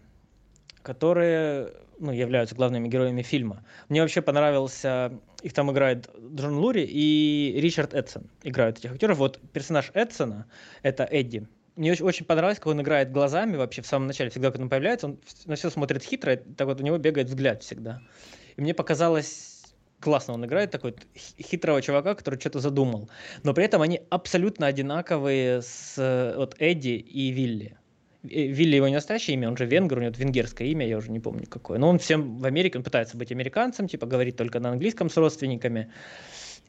которые ну, являются главными героями фильма. Мне вообще понравился, их там играет Джон Лури и Ричард Эдсон играют этих актеров. Вот персонаж Эдсона, это Эдди, мне очень, очень понравилось, как он играет глазами вообще в самом начале, всегда, когда он появляется, он на все смотрит хитро, так вот у него бегает взгляд всегда. И мне показалось классно он играет, такой хитрого чувака, который что-то задумал. Но при этом они абсолютно одинаковые с э, вот Эдди и Вилли. Вилли его не настоящее имя, он же венгер, у него венгерское имя, я уже не помню какое. Но он всем в Америке, он пытается быть американцем, типа говорит только на английском с родственниками.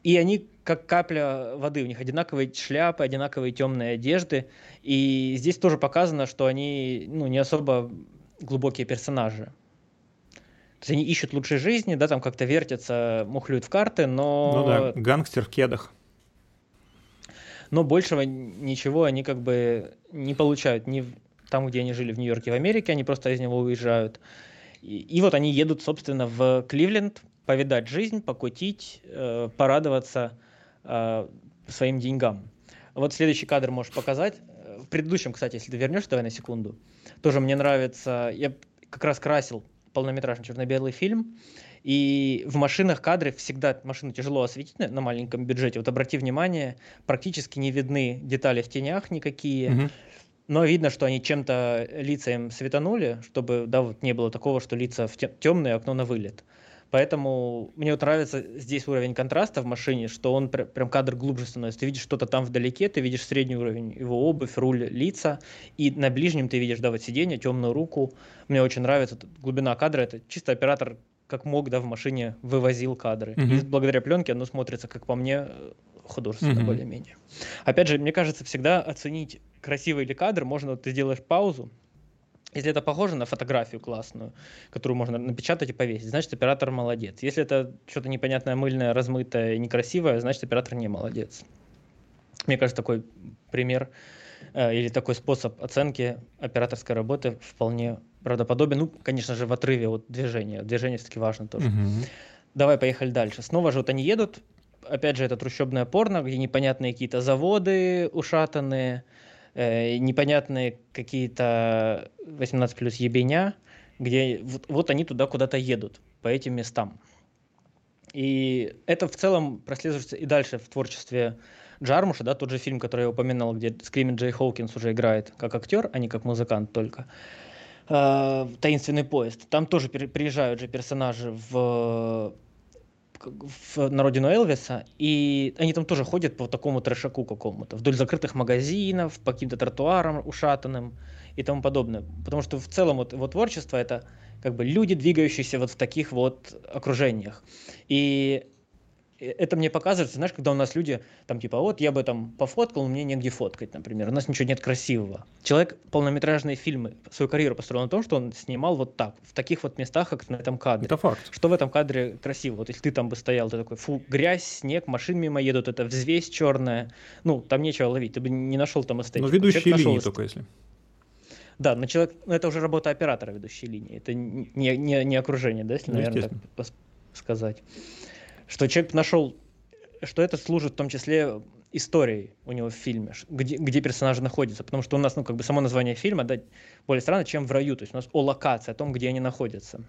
И они как капля воды, у них одинаковые шляпы, одинаковые темные одежды. И здесь тоже показано, что они ну, не особо глубокие персонажи. То есть они ищут лучшей жизни, да, там как-то вертятся, мухлюют в карты, но... Ну да, гангстер в кедах. Но большего ничего они как бы не получают ни там, где они жили в Нью-Йорке, в Америке, они просто из него уезжают. И, и вот они едут, собственно, в Кливленд, повидать жизнь, покутить, э, порадоваться э, своим деньгам. Вот следующий кадр можешь показать. В предыдущем, кстати, если ты вернешь, давай на секунду. Тоже мне нравится. Я как раз красил полнометражный черно-белый фильм. И в машинах кадры всегда машину тяжело осветить на маленьком бюджете. Вот обрати внимание, практически не видны детали в тенях никакие. Угу. Но видно, что они чем-то лица им светанули, чтобы да, вот не было такого, что лица в темное, окно на вылет. Поэтому мне вот нравится здесь уровень контраста в машине, что он пр- прям кадр глубже становится. Ты видишь что-то там вдалеке, ты видишь средний уровень его обувь, руль, лица, и на ближнем ты видишь, да, вот сиденье, темную руку. Мне очень нравится глубина кадра. Это чисто оператор как мог, да, в машине вывозил кадры. Mm-hmm. И благодаря пленке оно смотрится, как по мне, художественно mm-hmm. более-менее. Опять же, мне кажется, всегда оценить красивый ли кадр можно, вот ты сделаешь паузу, если это похоже на фотографию классную, которую можно напечатать и повесить, значит оператор молодец. Если это что-то непонятное, мыльное, размытое, некрасивое, значит оператор не молодец. Мне кажется, такой пример э, или такой способ оценки операторской работы вполне правдоподобен. Ну, конечно же, в отрыве от движения. Движение все-таки важно тоже. Угу. Давай, поехали дальше. Снова же вот они едут. Опять же, это трущобное порно, где непонятные какие-то заводы ушатанные, э, непонятные какие-то 18 плюс ебеня, где вот, вот они туда куда-то едут, по этим местам. И это в целом прослеживается и дальше в творчестве Джармуша, да, тот же фильм, который я упоминал, где Скримин Джей Хоукинс уже играет как актер, а не как музыкант только. Э, Таинственный поезд. Там тоже приезжают же персонажи в в, на родину Элвиса, и они там тоже ходят по такому трешаку какому-то, вдоль закрытых магазинов, по каким-то тротуарам ушатанным и тому подобное. Потому что в целом вот его творчество это как бы люди, двигающиеся вот в таких вот окружениях. И это мне показывается, знаешь, когда у нас люди там типа, вот я бы там пофоткал, мне негде фоткать, например, у нас ничего нет красивого. Человек полнометражные фильмы, свою карьеру построил на том, что он снимал вот так, в таких вот местах, как на этом кадре. Это факт. Что в этом кадре красиво? Вот если ты там бы стоял, ты такой, фу, грязь, снег, машин мимо едут, это взвесь черная, ну, там нечего ловить, ты бы не нашел там эстетику. Ну, ведущие линии нашел... только если. Да, но человек, ну, это уже работа оператора ведущей линии, это не, не, не окружение, да, если, ну, наверное, так сказать что человек нашел, что это служит в том числе историей у него в фильме, где, где персонажи находятся. Потому что у нас, ну, как бы само название фильма, да, более странно, чем в раю. То есть у нас о локации, о том, где они находятся.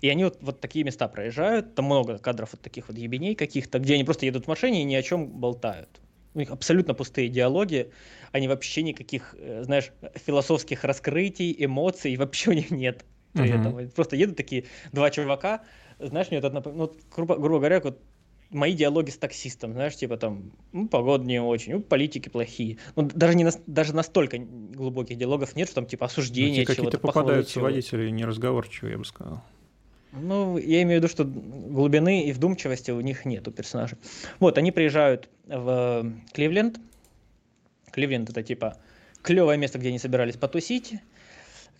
И они вот, вот такие места проезжают, там много кадров вот таких вот ебеней каких-то, где они просто едут в машине и ни о чем болтают. У них абсолютно пустые диалоги, они вообще никаких, э, знаешь, философских раскрытий, эмоций вообще у них нет. При uh-huh. этом. Просто едут такие два чувака, знаешь, мне это напоминает, ну, грубо, грубо говоря, вот мои диалоги с таксистом, знаешь, типа там, ну, погода не очень, ну, политики плохие. Ну, даже, не на, даже настолько глубоких диалогов нет, что там, типа, осуждение ну. Какие-то попадаются водители неразговорчивые, я бы сказал. Ну, я имею в виду, что глубины и вдумчивости у них нет, у персонажей. Вот, они приезжают в Кливленд. Кливленд — это, типа, клевое место, где они собирались потусить.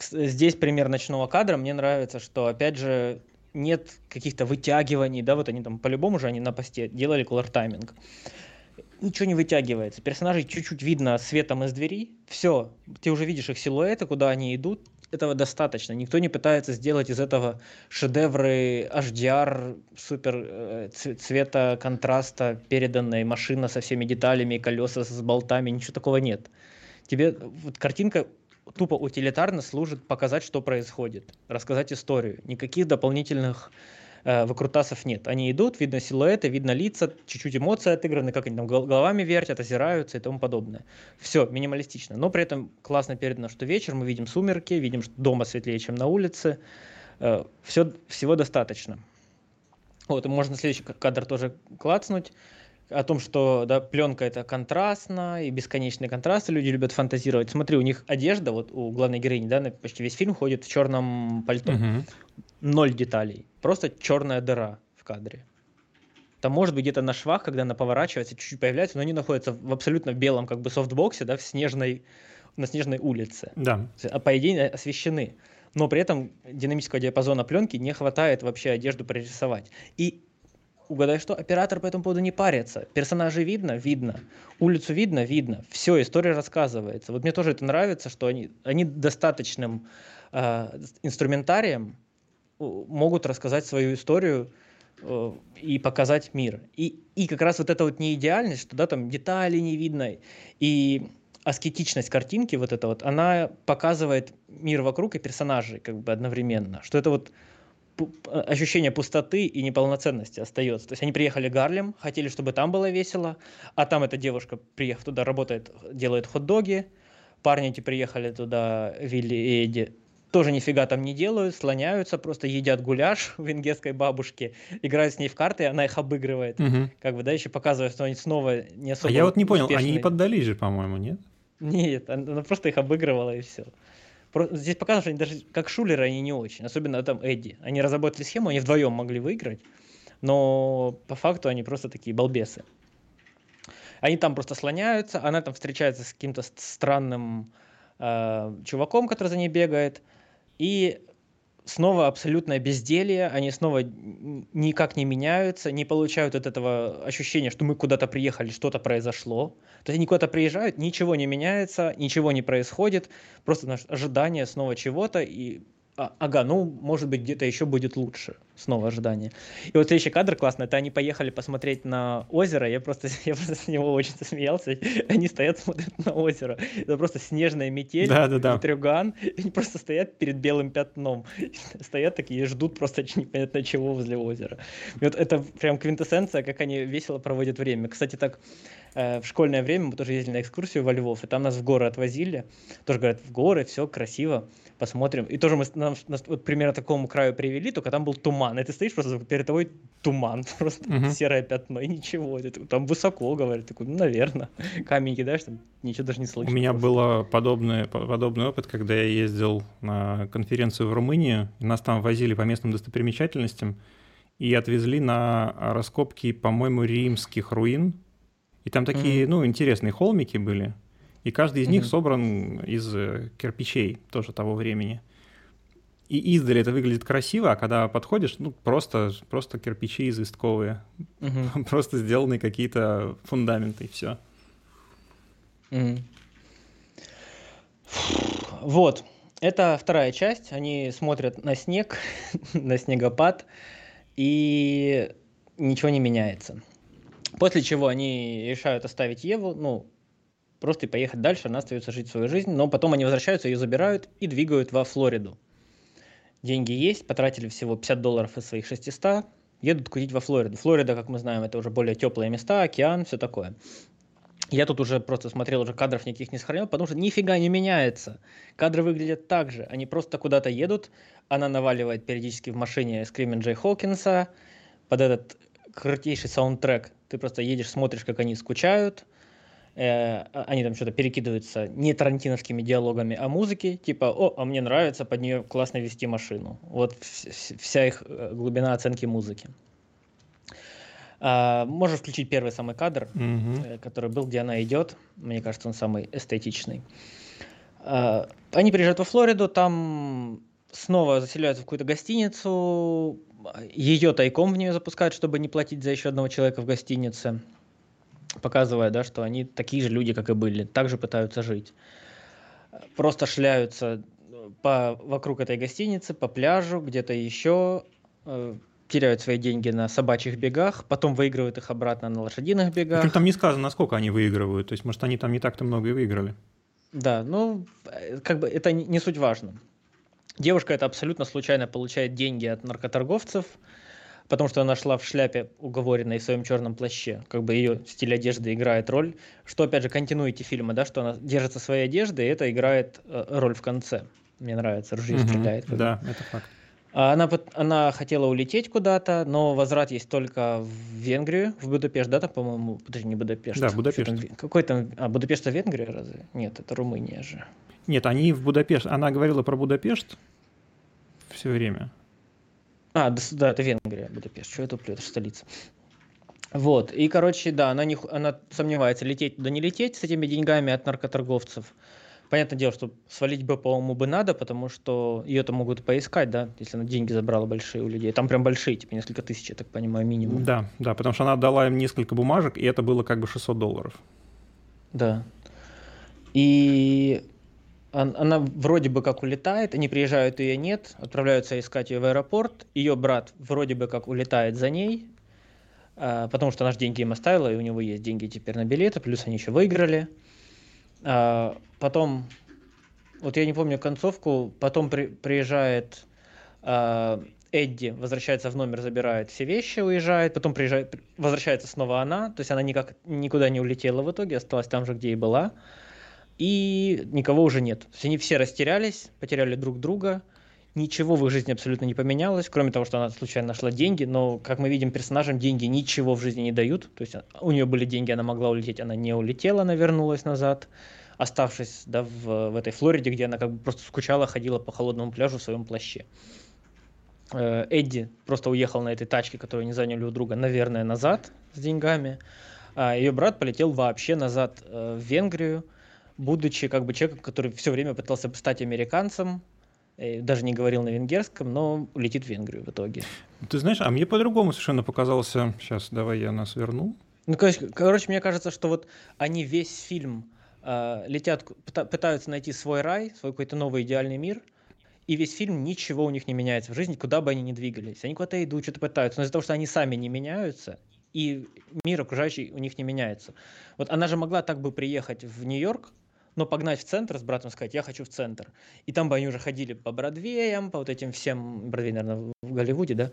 Здесь пример ночного кадра. Мне нравится, что, опять же, нет каких-то вытягиваний, да, вот они там по-любому же они на посте делали колор тайминг. Ничего не вытягивается. Персонажей чуть-чуть видно светом из двери. Все, ты уже видишь их силуэты, куда они идут. Этого достаточно. Никто не пытается сделать из этого шедевры HDR, супер э, цвета, контраста, переданная машина со всеми деталями, колеса с болтами, ничего такого нет. Тебе вот картинка тупо утилитарно служит показать, что происходит, рассказать историю. Никаких дополнительных э, выкрутасов нет. Они идут, видно силуэты, видно лица, чуть-чуть эмоции отыграны, как они там головами вертят, озираются и тому подобное. Все, минималистично. Но при этом классно передано, что вечер, мы видим сумерки, видим, что дома светлее, чем на улице. Э, все, всего достаточно. Вот, и можно следующий кадр тоже клацнуть о том, что да, пленка это контрастно и бесконечный контраст, люди любят фантазировать. Смотри, у них одежда, вот у главной героини, да, почти весь фильм ходит в черном пальто. Угу. Ноль деталей. Просто черная дыра в кадре. Там может быть где-то на швах, когда она поворачивается, чуть-чуть появляется, но они находятся в абсолютно белом как бы софтбоксе, да, в снежной, на снежной улице. Да. А по идее освещены. Но при этом динамического диапазона пленки не хватает вообще одежду прорисовать. И угадай что, оператор по этому поводу не парится. Персонажей видно? Видно. Улицу видно? Видно. Все, история рассказывается. Вот мне тоже это нравится, что они, они достаточным э, инструментарием могут рассказать свою историю э, и показать мир. И, и как раз вот эта вот неидеальность, что да, там детали не видно, и аскетичность картинки вот эта вот, она показывает мир вокруг и персонажей как бы одновременно. Что это вот ощущение пустоты и неполноценности остается. То есть они приехали в Гарлем, хотели, чтобы там было весело, а там эта девушка, приехав туда, работает, делает хот-доги, парни эти приехали туда, Вилли и Эдди, тоже нифига там не делают, слоняются, просто едят гуляш [laughs] у венгерской бабушки, играют с ней в карты, она их обыгрывает. Угу. Как бы, да, еще показывает, что они снова не особо А я вот не понял, успешные. они не поддались же, по-моему, нет? Нет, она просто их обыгрывала и все. Здесь показано, что они даже как шулеры они не очень, особенно там Эдди. Они разработали схему, они вдвоем могли выиграть, но по факту они просто такие балбесы. Они там просто слоняются, она там встречается с каким-то странным э, чуваком, который за ней бегает, и снова абсолютное безделье, они снова никак не меняются, не получают от этого ощущения, что мы куда-то приехали, что-то произошло. То есть они куда-то приезжают, ничего не меняется, ничего не происходит, просто ожидание снова чего-то, и а, ага, ну, может быть, где-то еще будет лучше. Снова ожидание. И вот следующий кадр классный, это они поехали посмотреть на озеро, я просто, [laughs] я просто с него очень смеялся, [laughs] они стоят, смотрят на озеро, это просто снежная метель, да, да, да. трюган, [laughs] они просто стоят перед белым пятном, стоят такие и ждут просто непонятно чего возле озера. И вот это прям квинтэссенция, как они весело проводят время. Кстати, так э, в школьное время мы тоже ездили на экскурсию во Львов, и там нас в горы отвозили, тоже говорят, в горы, все красиво, посмотрим. И тоже мы нас, нас вот примерно такому краю привели, только там был туман. И ты стоишь просто перед тобой туман, [laughs] просто uh-huh. серое пятно, и ничего. Ты, там высоко, говорит, такой, ну, наверное. [laughs] Камень кидаешь, там ничего даже не слышно. У меня был подобный, подобный опыт, когда я ездил на конференцию в Румынию, и нас там возили по местным достопримечательностям, и отвезли на раскопки, по-моему, римских руин. И там такие, mm-hmm. ну, интересные холмики были. И каждый из mm-hmm. них собран из э, кирпичей тоже того времени. И издали это выглядит красиво, а когда подходишь, ну, просто, просто кирпичи известковые. Mm-hmm. [laughs] просто сделаны какие-то фундаменты, и все. Mm-hmm. Вот. Это вторая часть. Они смотрят на снег, [laughs] на снегопад, и ничего не меняется. После чего они решают оставить Еву, ну, просто и поехать дальше, она остается жить свою жизнь, но потом они возвращаются, ее забирают и двигают во Флориду. Деньги есть, потратили всего 50 долларов из своих 600, едут кутить во Флориду. Флорида, как мы знаем, это уже более теплые места, океан, все такое. Я тут уже просто смотрел, уже кадров никаких не сохранил, потому что нифига не меняется. Кадры выглядят так же. Они просто кууда-то едут, она наваливает периодически в машине Скримин Джей Хокинса под этот крутейший саундтрек. Ты просто едешь, смотришь, как они скучают – э, они там что-то перекидываются не тарантиновскими диалогами, а музыки, типа, о, а мне нравится под нее классно вести машину. Вот вся их э, глубина оценки музыки. А, можешь включить первый самый кадр, mm-hmm. который был, где она идет. Мне кажется, он самый эстетичный. А, они приезжают во Флориду, там снова заселяются в какую-то гостиницу, ее тайком в нее запускают, чтобы не платить за еще одного человека в гостинице показывая, да, что они такие же люди, как и были, также пытаются жить. Просто шляются э, по, вокруг этой гостиницы, по пляжу, где-то еще, э, теряют свои деньги на собачьих бегах, потом выигрывают их обратно на лошадиных бегах. Причем там не сказано, насколько они выигрывают. То есть, может, они там не так-то много и выиграли. Да, ну, э, как бы это не суть важно. Девушка это абсолютно случайно получает деньги от наркоторговцев, потому что она шла в шляпе уговоренной в своем черном плаще. Как бы ее стиль одежды играет роль. Что, опять же, континуете фильма, да, что она держится своей одежды, и это играет э, роль в конце. Мне нравится, ружье угу, стреляет. Да, это факт. А она, она хотела улететь куда-то, но возврат есть только в Венгрию, в Будапешт, да, там, по-моему, подожди, не Будапешт. Да, Будапешт. Там, какой там, а, Будапешт это Венгрия разве? Нет, это Румыния же. Нет, они в Будапешт, она говорила про Будапешт все время. А, да, да это Венгрия, Будапешт, что я туплю, это же столица. Вот, и, короче, да, она, не, она сомневается, лететь да не лететь с этими деньгами от наркоторговцев. Понятное дело, что свалить бы, по-моему, бы надо, потому что ее-то могут поискать, да, если она деньги забрала большие у людей. Там прям большие, типа несколько тысяч, я так понимаю, минимум. Да, да, потому что она отдала им несколько бумажек, и это было как бы 600 долларов. Да. И она вроде бы как улетает, они приезжают, ее нет, отправляются искать ее в аэропорт. Ее брат вроде бы как улетает за ней, а, потому что наш деньги им оставила, и у него есть деньги теперь на билеты, плюс они еще выиграли. А, потом, вот я не помню концовку, потом при, приезжает э, Эдди, возвращается в номер, забирает все вещи, уезжает, потом приезжает, возвращается снова она, то есть она никак никуда не улетела в итоге, осталась там же, где и была, и никого уже нет. То есть они все растерялись, потеряли друг друга, ничего в их жизни абсолютно не поменялось, кроме того, что она случайно нашла деньги, но, как мы видим, персонажам деньги ничего в жизни не дают, то есть у нее были деньги, она могла улететь, она не улетела, она вернулась назад, оставшись да, в, в этой Флориде, где она как бы просто скучала, ходила по холодному пляжу в своем плаще. Э, Эдди просто уехал на этой тачке, которую они заняли у друга, наверное, назад с деньгами. А ее брат полетел вообще назад э, в Венгрию, будучи как бы человеком, который все время пытался стать американцем, даже не говорил на венгерском, но летит в Венгрию в итоге. Ты знаешь, а мне по-другому совершенно показался... Сейчас, давай я нас верну. Ну, короче, короче, мне кажется, что вот они весь фильм э, летят, пытаются найти свой рай, свой какой-то новый идеальный мир, и весь фильм ничего у них не меняется в жизни, куда бы они ни двигались. Они куда-то идут, что-то пытаются, но из-за того, что они сами не меняются, и мир окружающий у них не меняется. Вот она же могла так бы приехать в Нью-Йорк, но погнать в центр с братом сказать, я хочу в центр. И там бы они уже ходили по Бродвеям, по вот этим всем, Бродвей, наверное, в Голливуде, да?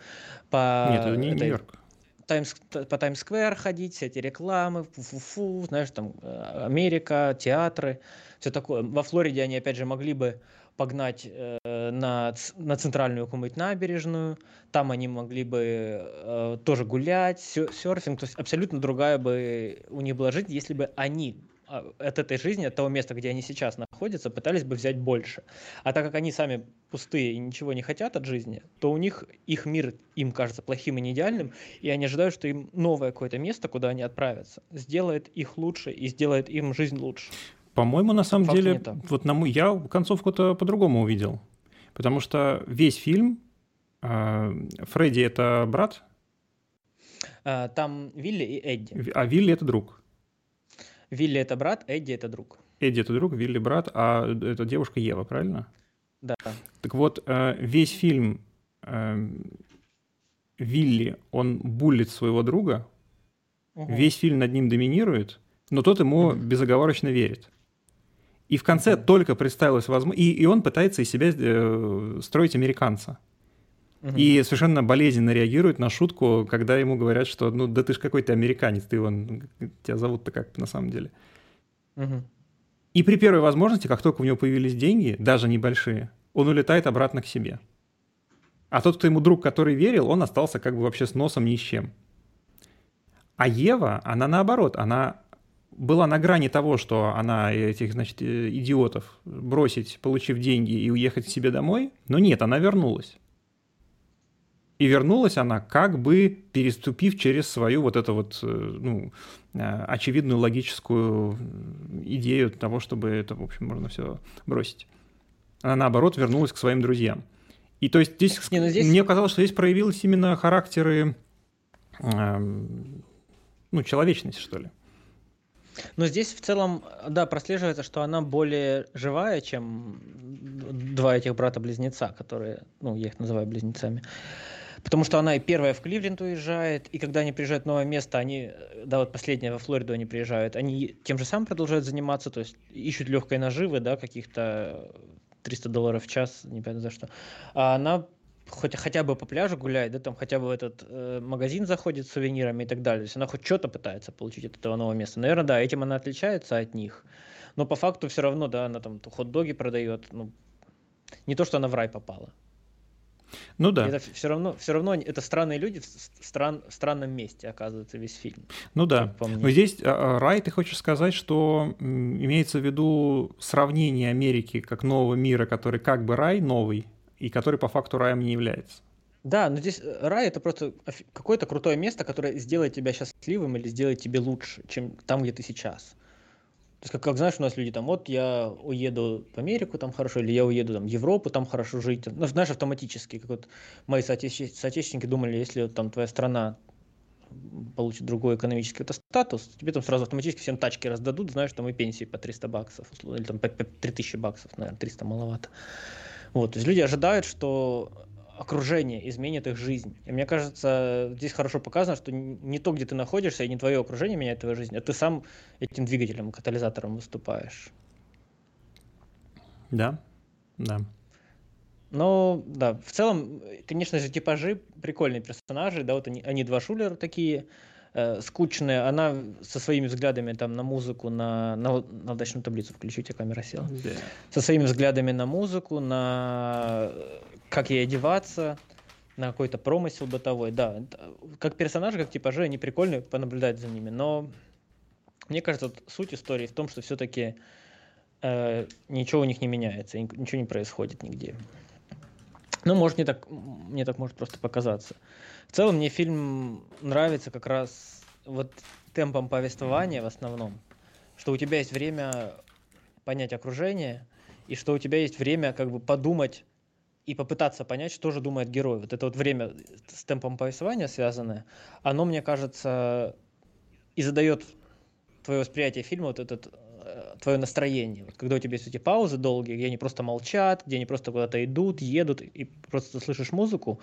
По Нет, это не Нью-Йорк. Таймс, по Таймс-сквер ходить, все эти рекламы, фу-фу-фу, знаешь, там э, Америка, театры, все такое. Во Флориде они, опять же, могли бы погнать э, на, на центральную какую-нибудь набережную, там они могли бы э, тоже гулять, серфинг, то есть абсолютно другая бы у них была жизнь, если бы они от этой жизни, от того места, где они сейчас находятся, пытались бы взять больше. А так как они сами пустые и ничего не хотят от жизни, то у них их мир им кажется плохим и не идеальным, и они ожидают, что им новое какое-то место, куда они отправятся, сделает их лучше и сделает им жизнь лучше. По-моему, на самом Факт деле, вот на мой, я концовку-то по-другому увидел. Потому что весь фильм э, Фредди это брат. А, там Вилли и Эдди. А Вилли это друг. Вилли это брат, Эдди это друг. Эдди это друг, Вилли брат, а это девушка Ева, правильно? Да. Так вот, э, весь фильм э, Вилли, он буллит своего друга, угу. весь фильм над ним доминирует, но тот ему угу. безоговорочно верит. И в конце только представилась возможность... И, и он пытается из себя э, строить американца. Угу. И совершенно болезненно реагирует на шутку, когда ему говорят, что ну да ты ж какой-то американец, ты вон, тебя зовут-то как на самом деле. Угу. И при первой возможности, как только у него появились деньги, даже небольшие, он улетает обратно к себе. А тот, кто ему друг, который верил, он остался как бы вообще с носом ни с чем. А Ева, она наоборот, она была на грани того, что она этих, значит, э, идиотов бросить, получив деньги и уехать к себе домой, но нет, она вернулась. И вернулась она, как бы переступив через свою вот эту вот, э, ну, э, очевидную логическую идею того, чтобы это, в общем, можно все бросить. Она, наоборот, вернулась к своим друзьям. И то есть здесь, Не, ну здесь... мне казалось, что здесь проявились именно характеры, э, ну, человечности, что ли. Но здесь в целом, да, прослеживается, что она более живая, чем два этих брата-близнеца, которые, ну, я их называю близнецами. Потому что она и первая в Кливленд уезжает, и когда они приезжают в новое место, они, да, вот последняя во Флориду они приезжают, они тем же самым продолжают заниматься, то есть ищут легкой наживы, да, каких-то 300 долларов в час, непонятно за что. А она хоть, хотя бы по пляжу гуляет, да, там хотя бы в этот э, магазин заходит с сувенирами и так далее. То есть она хоть что-то пытается получить от этого нового места. Наверное, да, этим она отличается от них. Но по факту все равно, да, она там хот-доги продает. Ну, не то, что она в рай попала. Ну да. это все равно, все равно это странные люди в, стран, в странном месте оказывается весь фильм. Ну да. Но здесь а, а, Рай, ты хочешь сказать, что имеется в виду сравнение Америки как нового мира, который как бы рай новый, и который по факту раем не является. Да, но здесь э, рай это просто какое-то крутое место, которое сделает тебя счастливым или сделает тебе лучше, чем там, где ты сейчас. То есть, как, как знаешь, у нас люди там, вот я уеду в Америку, там хорошо, или я уеду там, в Европу, там хорошо жить. Ну, знаешь, автоматически, как вот мои соотече- соотечественники думали, если там твоя страна получит другой экономический это статус, тебе там сразу автоматически всем тачки раздадут, знаешь, там и пенсии по 300 баксов, или там по 3000 баксов, наверное, 300 маловато. Вот, то есть люди ожидают, что окружение изменит их жизнь. И мне кажется, здесь хорошо показано, что не то, где ты находишься, и не твое окружение меняет твою жизнь, а ты сам этим двигателем, катализатором выступаешь. Да, да. Но, да, в целом, конечно же, типажи прикольные персонажи, да, вот они, они два шулера такие, э, скучная. Она со своими взглядами там на музыку, на, на, на удачную таблицу включу, у тебя камера села. Yeah. Со своими взглядами на музыку, на как ей одеваться, на какой-то промысел бытовой. Да, как персонажи, как типажи, они прикольные понаблюдать за ними, но мне кажется, вот суть истории в том, что все-таки э, ничего у них не меняется, ничего не происходит нигде. Ну, может, мне так, мне так может просто показаться. В целом, мне фильм нравится как раз вот темпом повествования в основном, что у тебя есть время понять окружение, и что у тебя есть время как бы подумать и попытаться понять, что же думает герой. Вот это вот время с темпом повествования связанное, оно, мне кажется, и задает твое восприятие фильма, вот этот э, твое настроение. Вот когда у тебя есть эти паузы долгие, где они просто молчат, где они просто куда-то идут, едут, и просто слышишь музыку,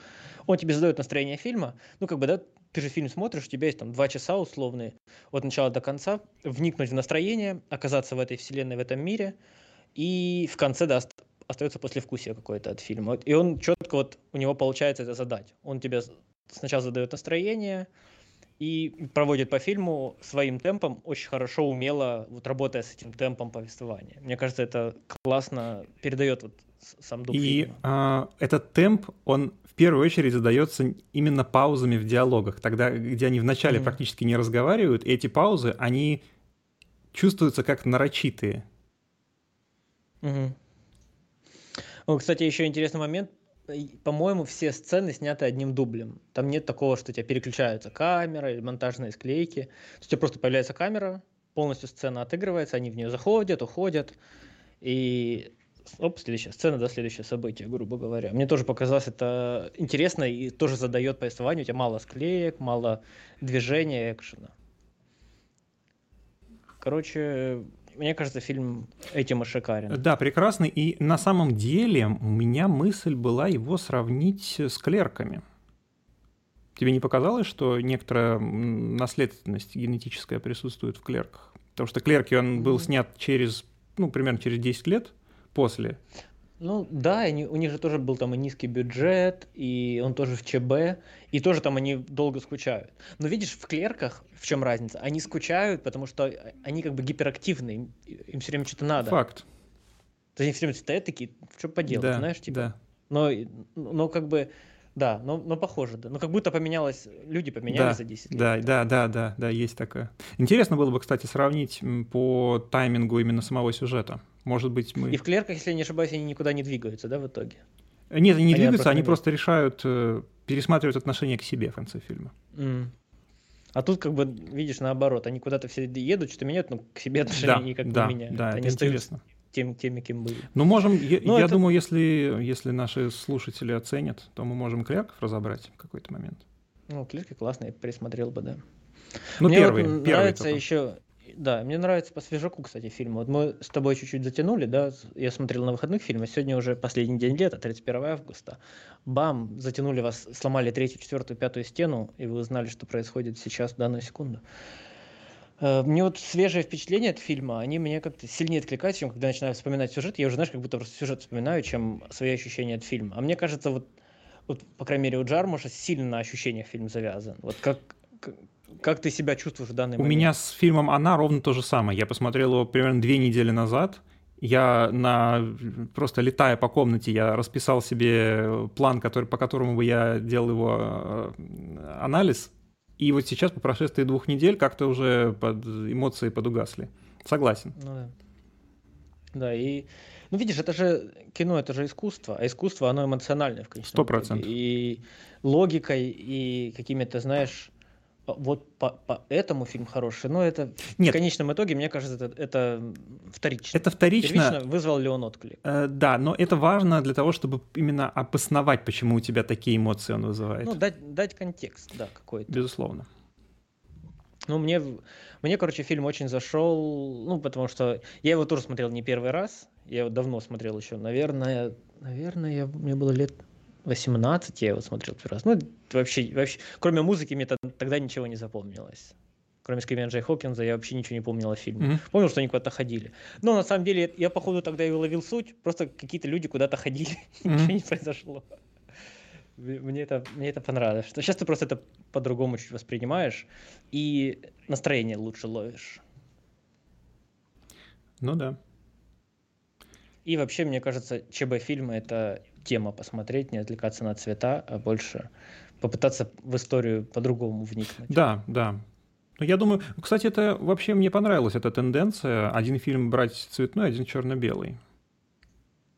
он тебе задает настроение фильма. Ну, как бы, да, ты же фильм смотришь, у тебя есть там два часа условные, от начала до конца, вникнуть в настроение, оказаться в этой вселенной, в этом мире, и в конце, да, остается послевкусие какое-то от фильма. И он четко вот, у него получается это задать. Он тебе сначала задает настроение, и проводит по фильму своим темпом, очень хорошо, умело, вот работая с этим темпом повествования. Мне кажется, это классно передает вот сам дух И фильма. А, этот темп, он в первую очередь задается именно паузами в диалогах, тогда, где они вначале mm-hmm. практически не разговаривают, и эти паузы, они чувствуются как нарочитые. Mm-hmm. Ну, кстати, еще интересный момент. По-моему, все сцены сняты одним дублем. Там нет такого, что у тебя переключаются камера или монтажные склейки. То у тебя просто появляется камера, полностью сцена отыгрывается, они в нее заходят, уходят. И оп, следующая сцена, да, следующее событие, грубо говоря. Мне тоже показалось это интересно и тоже задает повествование. У тебя мало склеек, мало движения, экшена. Короче, мне кажется, фильм этим и шикарен. Да, прекрасный. И на самом деле у меня мысль была его сравнить с клерками. Тебе не показалось, что некоторая наследственность генетическая присутствует в клерках? Потому что клерки он был снят через, ну, примерно через 10 лет после. Ну да, они, у них же тоже был там и низкий бюджет, и он тоже в ЧБ, и тоже там они долго скучают. Но видишь, в клерках в чем разница? Они скучают, потому что они как бы гиперактивны, им, им все время что-то надо. Факт. То есть они все время стоят такие, что поделать, да, знаешь, типа. Да. Но, но как бы да, но, но похоже, да. Ну, как будто поменялось, люди поменялись да, за 10 лет. Да, да, да, да, да, есть такое. Интересно было бы, кстати, сравнить по таймингу именно самого сюжета. Может быть, мы... И в клерках, если я не ошибаюсь, они никуда не двигаются, да, в итоге? Нет, они не они двигаются, они просто решают, э, пересматривают отношение к себе в конце фильма. Mm. А тут, как бы, видишь, наоборот, они куда-то все едут, что-то меняют, но к себе отношения да, никак да, не меняют. Да, они это интересно тем, теми, кем были. Ну, можем, я, ну, я это... думаю, если, если наши слушатели оценят, то мы можем клерков разобрать в какой-то момент. Ну, клерки классные, пересмотрел бы, да. Ну, мне первый, вот первый нравится только. еще, да, мне нравится по свежаку, кстати, фильм. Вот мы с тобой чуть-чуть затянули, да, я смотрел на выходных фильмы, сегодня уже последний день лета, 31 августа. Бам, затянули вас, сломали третью, четвертую, пятую стену, и вы узнали, что происходит сейчас в данную секунду. Э, мне вот свежие впечатления от фильма, они мне как-то сильнее откликаются, чем когда начинаю вспоминать сюжет. Я уже, знаешь, как будто просто сюжет вспоминаю, чем свои ощущения от фильма. А мне кажется, вот, вот по крайней мере, у Джармуша сильно на ощущениях фильм завязан. Вот как, как, ты себя чувствуешь в данный у момент? У меня с фильмом «Она» ровно то же самое. Я посмотрел его примерно две недели назад, Я на просто летая по комнате, я расписал себе план, который, по которому бы я делал его э, анализ. И вот сейчас, по прошествии двух недель, как-то уже под эмоции подугасли. Согласен. Ну да. Да, и ну, видишь, это же кино, это же искусство, а искусство, оно эмоциональное в конечном Сто процентов. И логикой, и какими-то, знаешь, вот по, по этому фильм хороший, но это Нет. в конечном итоге, мне кажется, это, это вторично. Это вторично. Первично, вызвал ли он отклик. Э, да, но это важно для того, чтобы именно обосновать, почему у тебя такие эмоции он вызывает. Ну, дать, дать контекст, да, какой-то. Безусловно. Ну, мне, мне, короче, фильм очень зашел, ну, потому что я его тоже смотрел не первый раз, я его давно смотрел еще, наверное, наверное, я, мне было лет 18 я его смотрел первый раз. Ну, вообще, вообще, кроме музыки, мне тогда ничего не запомнилось. Кроме Скримена Джей Хопкинза, я вообще ничего не помнил о фильме. Mm-hmm. Помнил, что они куда-то ходили. Но на самом деле, я, походу, тогда и уловил суть. Просто какие-то люди куда-то ходили, [laughs] mm-hmm. ничего не произошло. Мне это, мне это понравилось. Сейчас ты просто это по-другому чуть воспринимаешь, и настроение лучше ловишь. Ну да. И вообще, мне кажется, ЧБ-фильмы — это тема посмотреть, не отвлекаться на цвета, а больше попытаться в историю по-другому вникнуть. Да, да. Ну, я думаю, кстати, это вообще мне понравилась эта тенденция. Один фильм брать цветной, один черно-белый.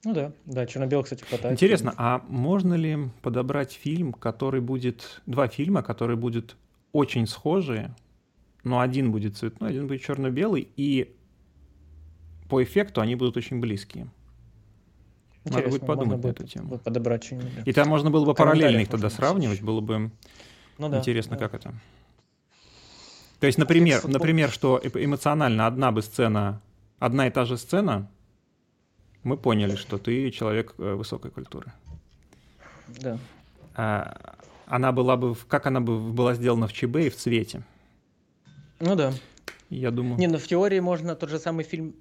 Ну да, да, черно-белый, кстати, хватает. Интересно, а можно ли подобрать фильм, который будет... Два фильма, которые будут очень схожие, но один будет цветной, один будет черно-белый, и по эффекту они будут очень близкие. Надо будет подумать на эту тему. Подобрать что-нибудь. И там можно было бы параллельно их тогда сравнивать, было бы ну, да, интересно, да. как это. То есть, например, футбол... например, что эмоционально одна бы сцена, одна и та же сцена, мы поняли, что ты человек э, высокой культуры. Да. А, она была бы, как она бы была сделана в ЧБ и в цвете. Ну да. Я думаю. Не, ну в теории можно тот же самый фильм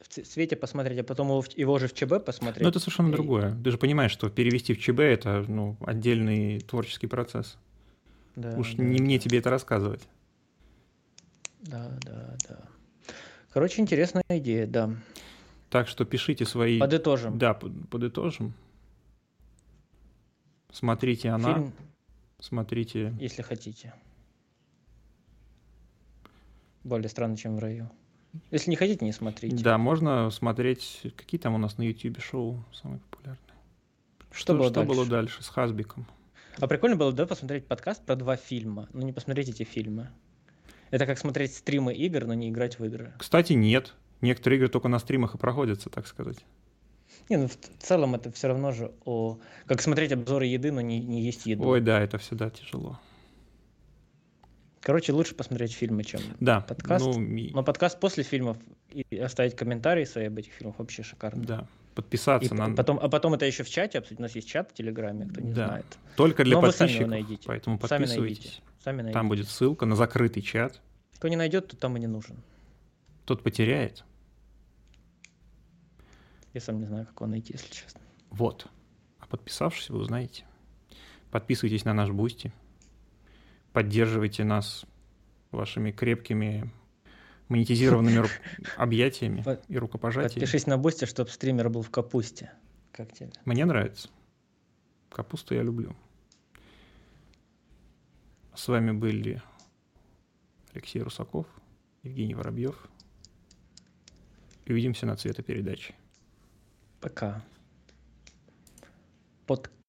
в цвете посмотреть, а потом его, его же в ЧБ посмотреть. Ну, это совершенно и... другое. Ты же понимаешь, что перевести в ЧБ это ну, отдельный творческий процесс. Да, Уж да, не да. мне тебе это рассказывать. Да, да, да. Короче, интересная идея, да. Так что пишите свои... Подытожим. Да, подытожим. Смотрите она. Фильм, Смотрите... Если хотите. Более странно, чем в раю. Если не хотите, не смотрите. Да, можно смотреть, какие там у нас на YouTube шоу самые популярные. Что, что, было, что дальше? было дальше с Хасбиком? А прикольно было, да, посмотреть подкаст про два фильма, но не посмотреть эти фильмы. Это как смотреть стримы игр, но не играть в игры. Кстати, нет. Некоторые игры только на стримах и проходятся, так сказать. Не, ну в целом это все равно же о... Как смотреть обзоры еды, но не, не есть еду. Ой, да, это всегда тяжело. Короче, лучше посмотреть фильмы, чем да, подкаст. Ну, Но подкаст после фильмов и оставить комментарии свои об этих фильмах вообще шикарно. Да, подписаться и на... Потом, а потом это еще в чате обсудить. У нас есть чат в Телеграме, кто не да. знает. Только для Но подписчиков, вы сами его найдите. поэтому подписывайтесь. Сами найдите. Сами найдите. Там будет ссылка на закрытый чат. Кто не найдет, тот там и не нужен. Тот потеряет. Я сам не знаю, как его найти, если честно. Вот. А подписавшись, вы узнаете. Подписывайтесь на наш Бусти поддерживайте нас вашими крепкими монетизированными объятиями и рукопожатиями. Подпишись на Бусти, чтобы стример был в капусте. Как тебе? Мне нравится. Капусту я люблю. С вами были Алексей Русаков, Евгений Воробьев. Увидимся на цветопередаче. Пока. Под